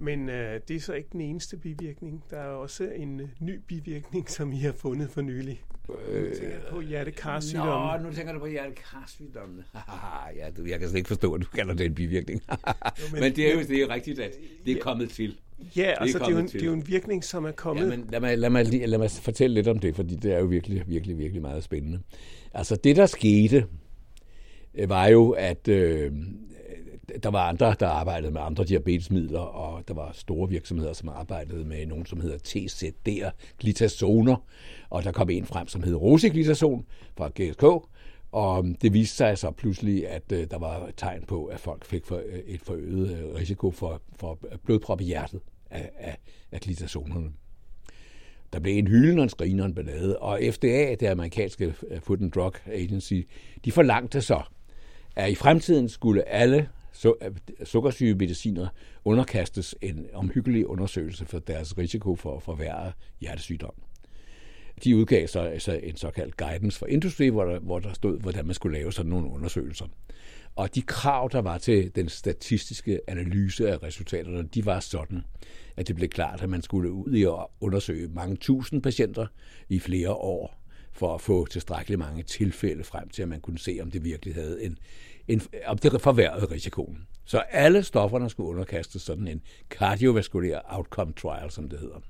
S2: Men øh, det er så ikke den eneste bivirkning. Der er også en øh, ny bivirkning, (laughs) som I har fundet for nylig. Øh, tænker på hjertekarsygdomme.
S3: Nå, nu tænker du på hjertekarsygdomme. (laughs) ja, du, jeg kan slet ikke forstå, at du kalder det en bivirkning. (laughs) jo, men, men det er jo det er rigtigt, at det er kommet til.
S2: Ja, det altså det er, jo en, det er jo en virkning, som er kommet. Ja,
S3: men lad mig, lad, mig, lad mig fortælle lidt om det, fordi det er jo virkelig, virkelig, virkelig meget spændende. Altså det, der skete, øh, var jo, at øh, der var andre, der arbejdede med andre diabetesmidler, og der var store virksomheder, som arbejdede med nogen, som hedder TZD'er, glitazoner, og der kom en frem, som hed rosiglitazon fra GSK, og det viste sig så pludselig, at øh, der var tegn på, at folk fik for, øh, et forøget øh, risiko for, for blodprop i hjertet af, af, af glitazonerne. Der blev en hylden og en skrigen og en ballade, og FDA, det amerikanske Food and Drug Agency, de forlangte så, at i fremtiden skulle alle Øh, sukkersyge mediciner underkastes en omhyggelig undersøgelse for deres risiko for at forværre hjertesygdom. De udgav så altså en såkaldt guidance for industry, hvor der, hvor der stod, hvordan man skulle lave sådan nogle undersøgelser. Og de krav, der var til den statistiske analyse af resultaterne, de var sådan, at det blev klart, at man skulle ud i at undersøge mange tusind patienter i flere år, for at få tilstrækkeligt mange tilfælde frem til, at man kunne se, om det virkelig havde en, en, om det forværrede risikoen. Så alle stofferne skulle underkastes sådan en kardiovaskulær outcome trial, som det hedder.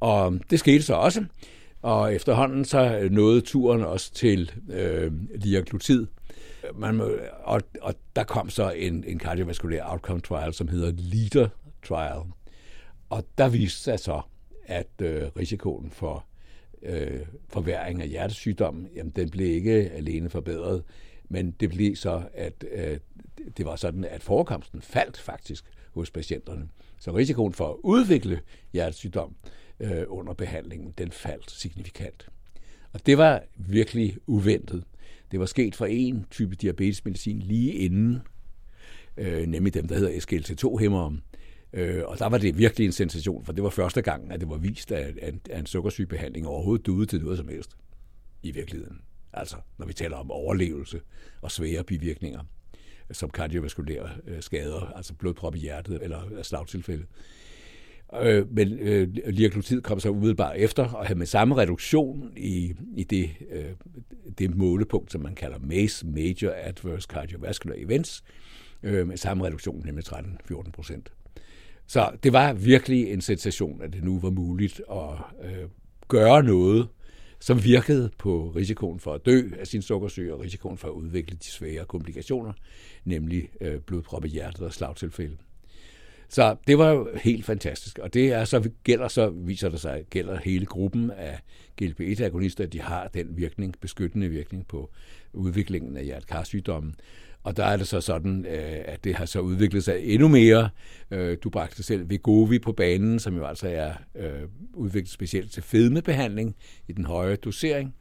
S3: Og det skete så også, og efterhånden så nåede turen også til øh, liaglutid. Man, og, og der kom så en, en kardiovaskulær outcome trial, som hedder LEADER trial. Og der viste sig så, at øh, risikoen for øh, forværing af hjertesygdom, jamen den blev ikke alene forbedret, men det blev så, at øh, det var sådan, at forekomsten faldt faktisk hos patienterne. Så risikoen for at udvikle hjertesygdom øh, under behandlingen, den faldt signifikant. Og det var virkelig uventet. Det var sket for en type diabetesmedicin lige inden, øh, nemlig dem, der hedder SGLT2-hæmmere. Øh, og der var det virkelig en sensation, for det var første gang, at det var vist, at, at, at en sukkersygebehandling overhovedet duede til noget som helst i virkeligheden. Altså, når vi taler om overlevelse og svære bivirkninger, som kardiovaskulære øh, skader, altså blodprop i hjertet eller slagtilfælde. Øh, men øh, liraglutid kom så umiddelbart efter og havde med samme reduktion i, i det, øh, det målepunkt, som man kalder MACE, Major Adverse Cardiovascular Events, øh, med samme reduktion, nemlig 13-14 procent. Så det var virkelig en sensation, at det nu var muligt at øh, gøre noget, som virkede på risikoen for at dø af sin sukkersyge og risikoen for at udvikle de svære komplikationer, nemlig øh, blodprop i hjertet og slagtilfælde. Så det var jo helt fantastisk, og det er så gælder så viser det sig gælder hele gruppen af GLP-1-agonister, at de har den virkning, beskyttende virkning på udviklingen af hjertekarsygdommen. Og der er det så sådan, øh, at det har så udviklet sig endnu mere. Øh, du bragte selv Vegovi på banen, som jo altså er øh, udviklet specielt til fedmebehandling i den høje dosering.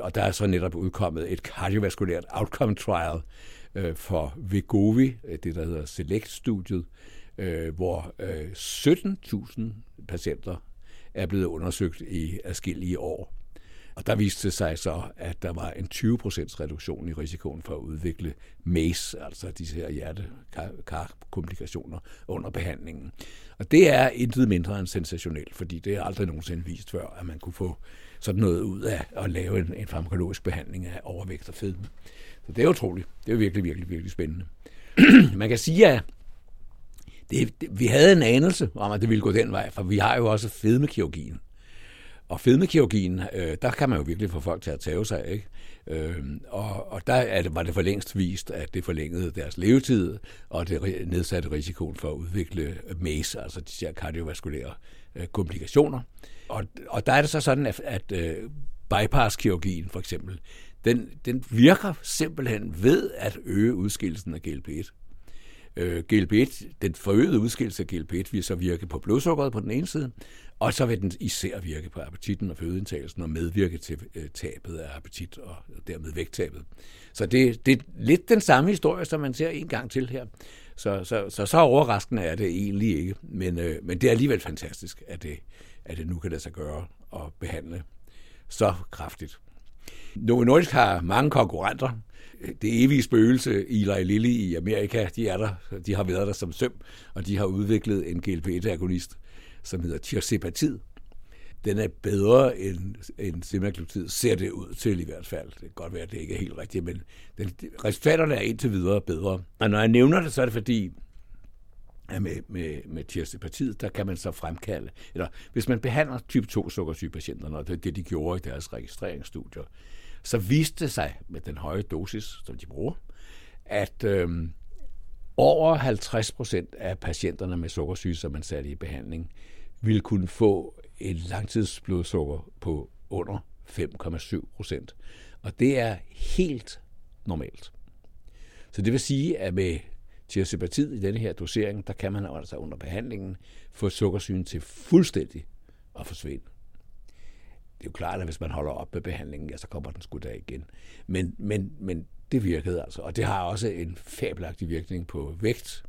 S3: Og der er så netop udkommet et kardiovaskulært outcome trial for Vegovi, det der hedder Select-studiet, hvor 17.000 patienter er blevet undersøgt i adskillige år. Og der viste det sig så, at der var en 20% reduktion i risikoen for at udvikle MACE, altså disse her hjertekomplikationer under behandlingen. Og det er intet mindre end sensationelt, fordi det er aldrig nogensinde vist før, at man kunne få sådan noget ud af at lave en, en farmakologisk behandling af overvægt og fedme. Så det er utroligt. Det er virkelig, virkelig, virkelig spændende. (clears throat) man kan sige, at det, det, vi havde en anelse om, at det ville gå den vej, for vi har jo også fedmekirurgien. Og fedmekirurgien, øh, der kan man jo virkelig få folk til at tage sig, ikke? Øh, og, og der er det, var det for længst vist, at det forlængede deres levetid, og det nedsatte risikoen for at udvikle MACE, altså de her kardiovaskulære øh, komplikationer. Og, og der er det så sådan, at, at øh, bypasskirurgien for eksempel, den, den virker simpelthen ved at øge udskillelsen af GLP-1. Øh, GLP-1, den forøgede udskillelse af GLP-1 vil så virke på blodsukkeret på den ene side, og så vil den især virke på appetitten og fødeindtagelsen og medvirke til øh, tabet af appetit og dermed vægttabet. Så det, det er lidt den samme historie, som man ser en gang til her. Så, så, så, så overraskende er det egentlig ikke, men, øh, men det er alligevel fantastisk, at det, at det nu kan lade sig gøre at behandle så kraftigt. Novo Nordisk har mange konkurrenter. Det evige spøgelse, Eli Lilly i Amerika, de er der, de har været der som søm, og de har udviklet en GLP-1-agonist, som hedder tirzepatid. Den er bedre end, end semaglutid, ser det ud til i hvert fald. Det kan godt være, at det ikke er helt rigtigt, men den, resultaterne er indtil videre bedre. Og når jeg nævner det, så er det fordi, at med, med, med tirzepatid, der kan man så fremkalde, eller hvis man behandler type 2 sukkersyge patienter, og det er det, de gjorde i deres registreringsstudier, så viste det sig med den høje dosis, som de bruger, at øhm, over 50 procent af patienterne med sukkersyge, som man satte i behandling, ville kunne få et langtidsblodsukker på under 5,7 procent. Og det er helt normalt. Så det vil sige, at med tirzepatid i denne her dosering, der kan man altså under behandlingen få sukkersygen til fuldstændig at forsvinde. Det er jo klart, at hvis man holder op med behandlingen, ja, så kommer den sgu da igen. Men, men, men det virkede altså, og det har også en fabelagtig virkning på vægt.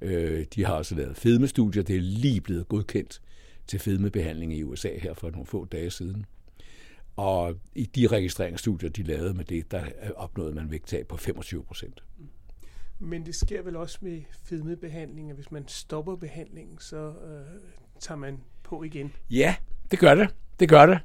S3: Øh, de har også lavet fedmestudier, det er lige blevet godkendt til fedmebehandling i USA her for nogle få dage siden. Og i de registreringsstudier, de lavede med det, der opnåede man vægttab på 25 procent.
S2: Men det sker vel også med fedmebehandling, at hvis man stopper behandlingen, så øh, tager man på igen?
S3: Ja, det gør det. Det gør det.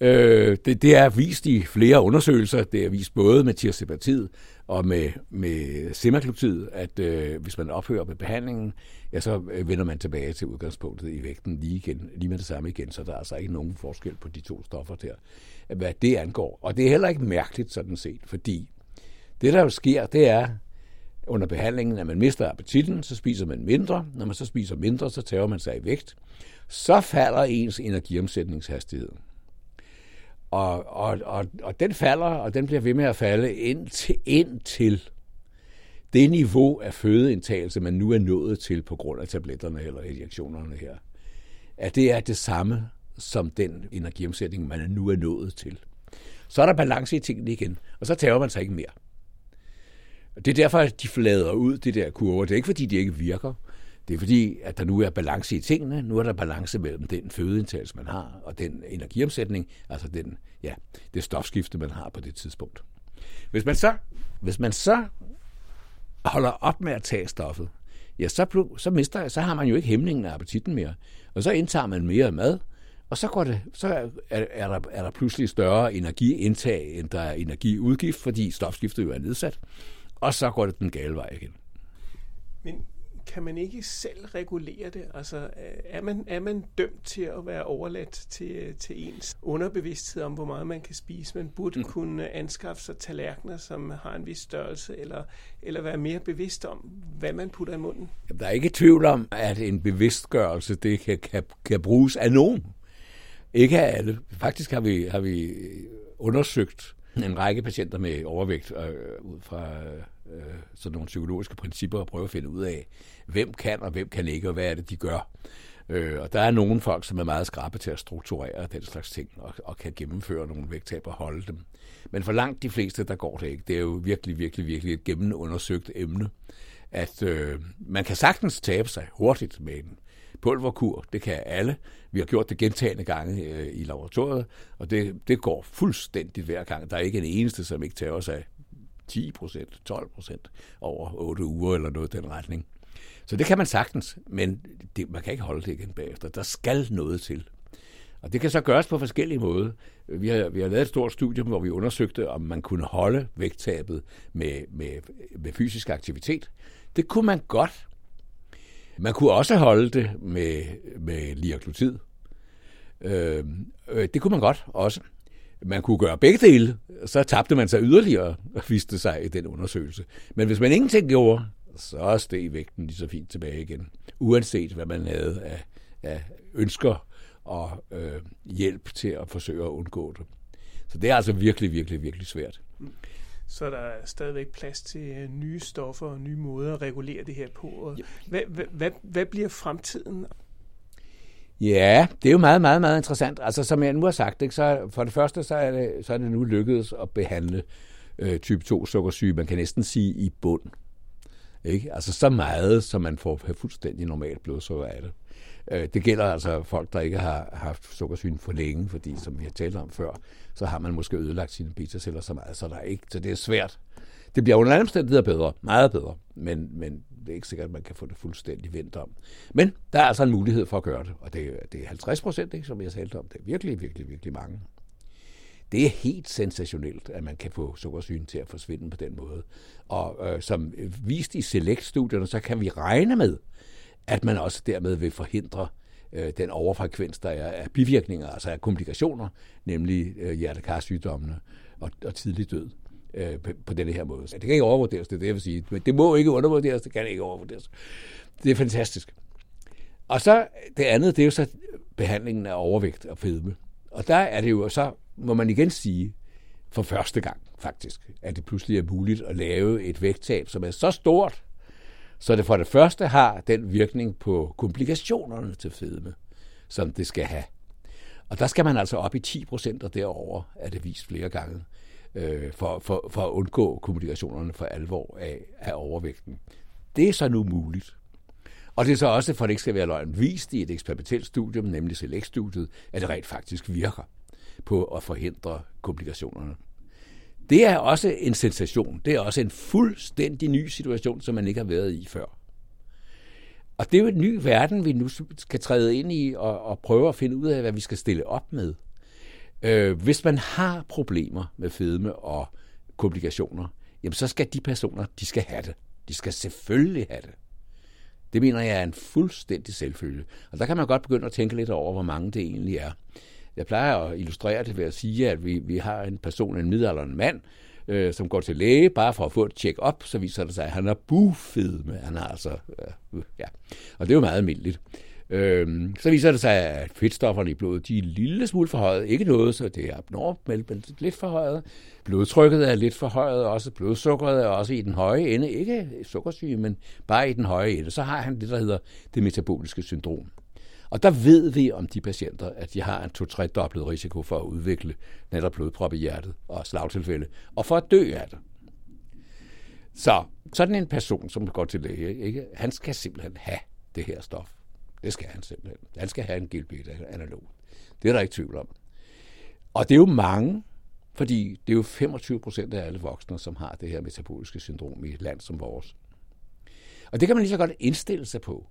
S3: Øh, det, det er vist i flere undersøgelser. Det er vist både med tirzepatid og med, med semaglutid, at øh, hvis man ophører med behandlingen, ja, så øh, vender man tilbage til udgangspunktet i vægten lige, igen, lige med det samme igen, så der er altså ikke nogen forskel på de to stoffer der, hvad det angår. Og det er heller ikke mærkeligt sådan set, fordi det, der jo sker, det er, under behandlingen, at man mister appetitten, så spiser man mindre. Når man så spiser mindre, så tager man sig i vægt. Så falder ens energiomsætningshastighed. Og, og, og, og den falder, og den bliver ved med at falde indtil, indtil det niveau af fødeindtagelse, man nu er nået til på grund af tabletterne eller injektionerne her, at det er det samme som den energiomsætning, man nu er nået til. Så er der balance i tingene igen, og så tager man sig ikke mere. Det er derfor, at de flader ud, det der kurver. Det er ikke, fordi de ikke virker. Det er fordi, at der nu er balance i tingene. Nu er der balance mellem den fødeindtagelse, man har, og den energiomsætning, altså den, ja, det stofskifte, man har på det tidspunkt. Hvis man så, hvis man så holder op med at tage stoffet, ja, så, så, mister, så har man jo ikke hæmningen af appetitten mere. Og så indtager man mere mad, og så, går det, så er, er, der, er der pludselig større energiindtag, end der er energiudgift, fordi stofskiftet jo er nedsat og så går det den gale vej igen.
S2: Men kan man ikke selv regulere det? Altså, er man, er man dømt til at være overladt til, til ens underbevidsthed om, hvor meget man kan spise? Man burde mm. kunne anskaffe sig tallerkener, som har en vis størrelse, eller, eller være mere bevidst om, hvad man putter i munden?
S3: Der er ikke tvivl om, at en bevidstgørelse det kan, kan, kan bruges af nogen. Ikke af alle. Faktisk har vi, har vi undersøgt en række patienter med overvægt øh, ud fra øh, sådan nogle psykologiske principper og prøve at finde ud af, hvem kan og hvem kan ikke, og hvad er det, de gør. Øh, og der er nogle folk, som er meget skrappe til at strukturere den slags ting, og, og kan gennemføre nogle vægttab og holde dem. Men for langt de fleste, der går det ikke. Det er jo virkelig, virkelig, virkelig et gennemundersøgt emne, at øh, man kan sagtens tabe sig hurtigt med en pulverkur. Det kan alle. Vi har gjort det gentagende gange øh, i laboratoriet, og det, det går fuldstændigt hver gang. Der er ikke en eneste, som ikke tager sig 10 procent, 12 procent over 8 uger eller noget i den retning. Så det kan man sagtens, men det, man kan ikke holde det igen bagefter. Der skal noget til. Og det kan så gøres på forskellige måder. Vi har, vi har lavet et stort studie, hvor vi undersøgte, om man kunne holde vægttabet med, med, med fysisk aktivitet. Det kunne man godt, man kunne også holde det med, med liaglutid. Øhm, øh, det kunne man godt også. Man kunne gøre begge dele, så tabte man sig yderligere, (laughs) viste sig i den undersøgelse. Men hvis man ingenting gjorde, så steg vægten lige så fint tilbage igen, uanset hvad man havde af, af ønsker og øh, hjælp til at forsøge at undgå det. Så det er altså virkelig, virkelig, virkelig svært.
S2: Så der er stadigvæk plads til øh, nye stoffer og nye måder at regulere det her på. Hvad, hvad, hvad, hvad bliver fremtiden?
S3: Ja, det er jo meget, meget, meget interessant. Altså, som jeg nu har sagt, ikke, så for det første, så er det, så er det nu lykkedes at behandle øh, type 2 sukkersyge, man kan næsten sige i bund. Ikke? Altså så meget, som man får fuldstændig normalt blodsukker af det. Øh, det gælder altså folk, der ikke har haft sukkersyn for længe, fordi som vi har talt om før, så har man måske ødelagt sine beta-celler så meget, så, der er ikke, så det er svært. Det bliver under andre omstændigheder bedre, meget bedre, men, men det er ikke sikkert, at man kan få det fuldstændig vendt om. Men der er altså en mulighed for at gøre det, og det, det er 50 procent, som jeg talte om. Det er virkelig, virkelig, virkelig mange. Det er helt sensationelt, at man kan få sukkersygen til at forsvinde på den måde. Og øh, som vist i Select-studierne, så kan vi regne med, at man også dermed vil forhindre øh, den overfrekvens, der er af bivirkninger, altså af komplikationer, nemlig øh, hjertekarsygdommene og, og tidlig død øh, på, på denne her måde. Det kan ikke overvurderes, det er det, jeg vil sige. Men det må ikke undervurderes, det kan ikke overvurderes. Det er fantastisk. Og så det andet, det er jo så behandlingen af overvægt og fedme. Og der er det jo så, må man igen sige, for første gang faktisk, at det pludselig er muligt at lave et vægttab, som er så stort, så det for det første har den virkning på komplikationerne til fedme, som det skal have. Og der skal man altså op i 10 procent og derover, er det vist flere gange, øh, for, for, for at undgå komplikationerne for alvor af, af overvægten. Det er så nu muligt. Og det er så også, for det ikke skal være løgn, vist i et eksperimentelt studium, nemlig Select-studiet, at det rent faktisk virker på at forhindre komplikationerne. Det er også en sensation. Det er også en fuldstændig ny situation, som man ikke har været i før. Og det er jo en ny verden, vi nu skal træde ind i og, og prøve at finde ud af, hvad vi skal stille op med. Øh, hvis man har problemer med fedme og komplikationer, jamen så skal de personer, de skal have det. De skal selvfølgelig have det. Det mener jeg er en fuldstændig selvfølge. Og der kan man godt begynde at tænke lidt over, hvor mange det egentlig er. Jeg plejer at illustrere det ved at sige, at vi, vi har en person, en midalderen mand, øh, som går til læge, bare for at få et check-up, så viser det sig, at han er med. Han har altså, øh, ja. Og det er jo meget almindeligt. Øh, så viser det sig, at fedtstofferne i blodet, de er en lille smule forhøjet. Ikke noget, så det er abnormt, men lidt forhøjet. Blodtrykket er lidt forhøjet, også blodsukkeret er også i den høje ende. Ikke sukkersyge, men bare i den høje ende. Så har han det, der hedder det metaboliske syndrom. Og der ved vi om de patienter, at de har en to-tre dobbelt risiko for at udvikle netop blodprop i hjertet og slagtilfælde, og for at dø af det. Så sådan en person, som går til læge, ikke, han skal simpelthen have det her stof. Det skal han simpelthen. Han skal have en GLP-analog. Det er der ikke tvivl om. Og det er jo mange, fordi det er jo 25 procent af alle voksne, som har det her metaboliske syndrom i et land som vores. Og det kan man lige så godt indstille sig på.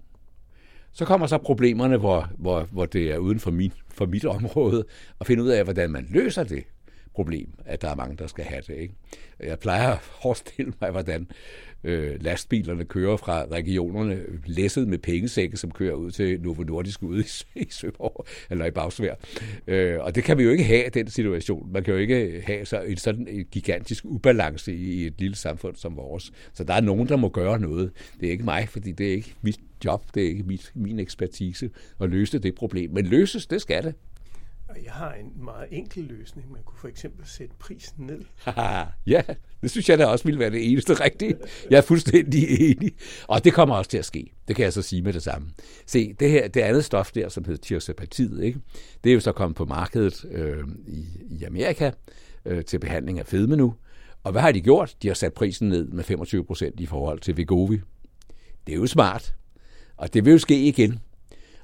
S3: Så kommer så problemerne, hvor, hvor, hvor det er uden for, min, for mit område, at finde ud af, hvordan man løser det problem, at der er mange, der skal have det. Ikke? Jeg plejer at forestille mig, hvordan øh, lastbilerne kører fra regionerne læsset med pengesække, som kører ud til Novo Nordisk ude i, i Søborg, eller i Bagsvær. Øh, og det kan vi jo ikke have, den situation. Man kan jo ikke have så en sådan en gigantisk ubalance i, i et lille samfund som vores. Så der er nogen, der må gøre noget. Det er ikke mig, fordi det er ikke mit job, det er ikke mit, min ekspertise at løse det problem. Men løses, det skal det.
S2: Og jeg har en meget enkel løsning. Man kunne for eksempel sætte prisen ned.
S3: ja, det synes jeg da også ville være det eneste rigtige. Jeg er fuldstændig enig. Og det kommer også til at ske. Det kan jeg så sige med det samme. Se, det her, det andet stof der, som hedder tirsapatid, ikke? det er jo så kommet på markedet øh, i, i Amerika øh, til behandling af fedme nu. Og hvad har de gjort? De har sat prisen ned med 25 procent i forhold til Vegovi. Det er jo smart. Og det vil jo ske igen.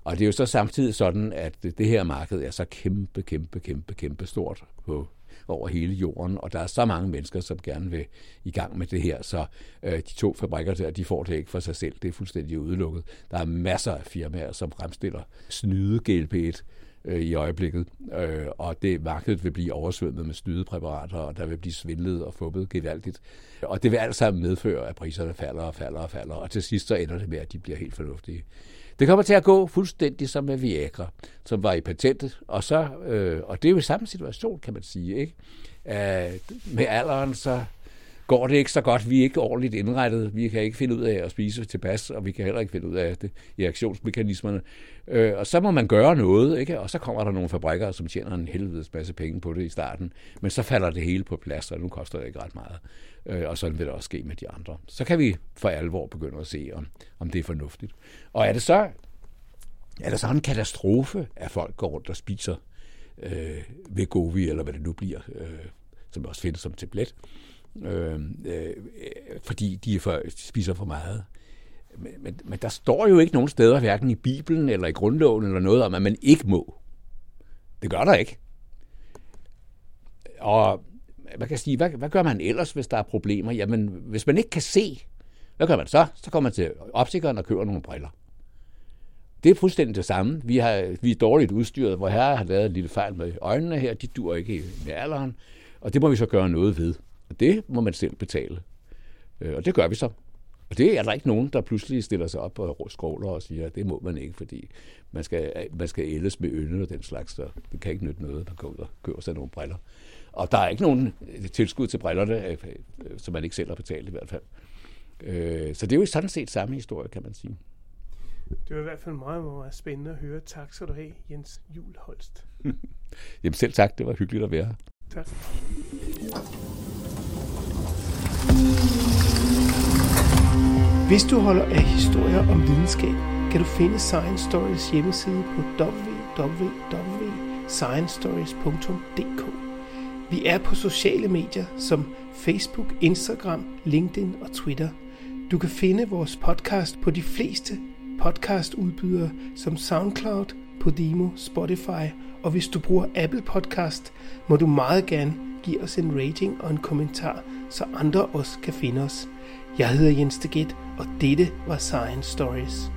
S3: Og det er jo så samtidig sådan, at det her marked er så kæmpe, kæmpe, kæmpe, kæmpe stort på, over hele jorden, og der er så mange mennesker, som gerne vil i gang med det her, så øh, de to fabrikker der, de får det ikke for sig selv, det er fuldstændig udelukket. Der er masser af firmaer, som fremstiller snyde GLP-1 øh, i øjeblikket, øh, og det markedet vil blive oversvømmet med snydepræparater, og der vil blive svindlet og fubbet gevaldigt. Og det vil alt sammen medføre, at priserne falder og falder og falder, og til sidst så ender det med, at de bliver helt fornuftige. Det kommer til at gå fuldstændig som med Viagra, som var i patentet, og, så, øh, og det er jo samme situation, kan man sige. Ikke? Æh, med alderen, så går det ikke så godt. Vi er ikke ordentligt indrettet. Vi kan ikke finde ud af at spise tilpas, og vi kan heller ikke finde ud af det i aktionsmekanismerne. Øh, og så må man gøre noget, ikke? og så kommer der nogle fabrikker, som tjener en helvedes masse penge på det i starten. Men så falder det hele på plads, og nu koster det ikke ret meget. Øh, og sådan vil det også ske med de andre. Så kan vi for alvor begynde at se, om, om det er fornuftigt. Og er det så, er det så en katastrofe, at folk går rundt og spiser øh, Vegovi, eller hvad det nu bliver, øh, som også findes som tablet, øh, Øhm, øh, fordi de, for, de spiser for meget. Men, men, men der står jo ikke nogen steder, hverken i Bibelen eller i grundloven eller noget om, at man ikke må. Det gør der ikke. Og man kan sige, hvad, hvad gør man ellers, hvis der er problemer? Jamen, hvis man ikke kan se, hvad gør man så? Så kommer man til optikeren og køber nogle briller. Det er fuldstændig det samme. Vi, har, vi er dårligt udstyret, hvor herre har lavet en lille fejl med øjnene her. De dur ikke med alderen. Og det må vi så gøre noget ved. Og det må man selv betale. Øh, og det gør vi så. Og det er der ikke nogen, der pludselig stiller sig op og skråler og siger, at det må man ikke, fordi man skal, man skal ældes med ynde og den slags, så det kan ikke nytte noget, man går ud og køber sig nogle briller. Og der er ikke nogen tilskud til brillerne, øh, som man ikke selv har betalt i hvert fald. Øh, så det er jo sådan set samme historie, kan man sige.
S2: Det var i hvert fald meget, meget spændende at høre. Tak skal du have, Jens Jul Holst. (laughs)
S3: Jamen selv tak, det var hyggeligt at være her.
S2: Tak. Hvis du holder af historier om videnskab, kan du finde Science Stories hjemmeside på www.sciencestories.dk. Vi er på sociale medier som Facebook, Instagram, LinkedIn og Twitter. Du kan finde vores podcast på de fleste podcastudbydere som SoundCloud, Podimo, Spotify, og hvis du bruger Apple Podcast, må du meget gerne give os en rating og en kommentar, så andre også kan finde os. Jeg hedder Jens Deget, og dette var Science Stories.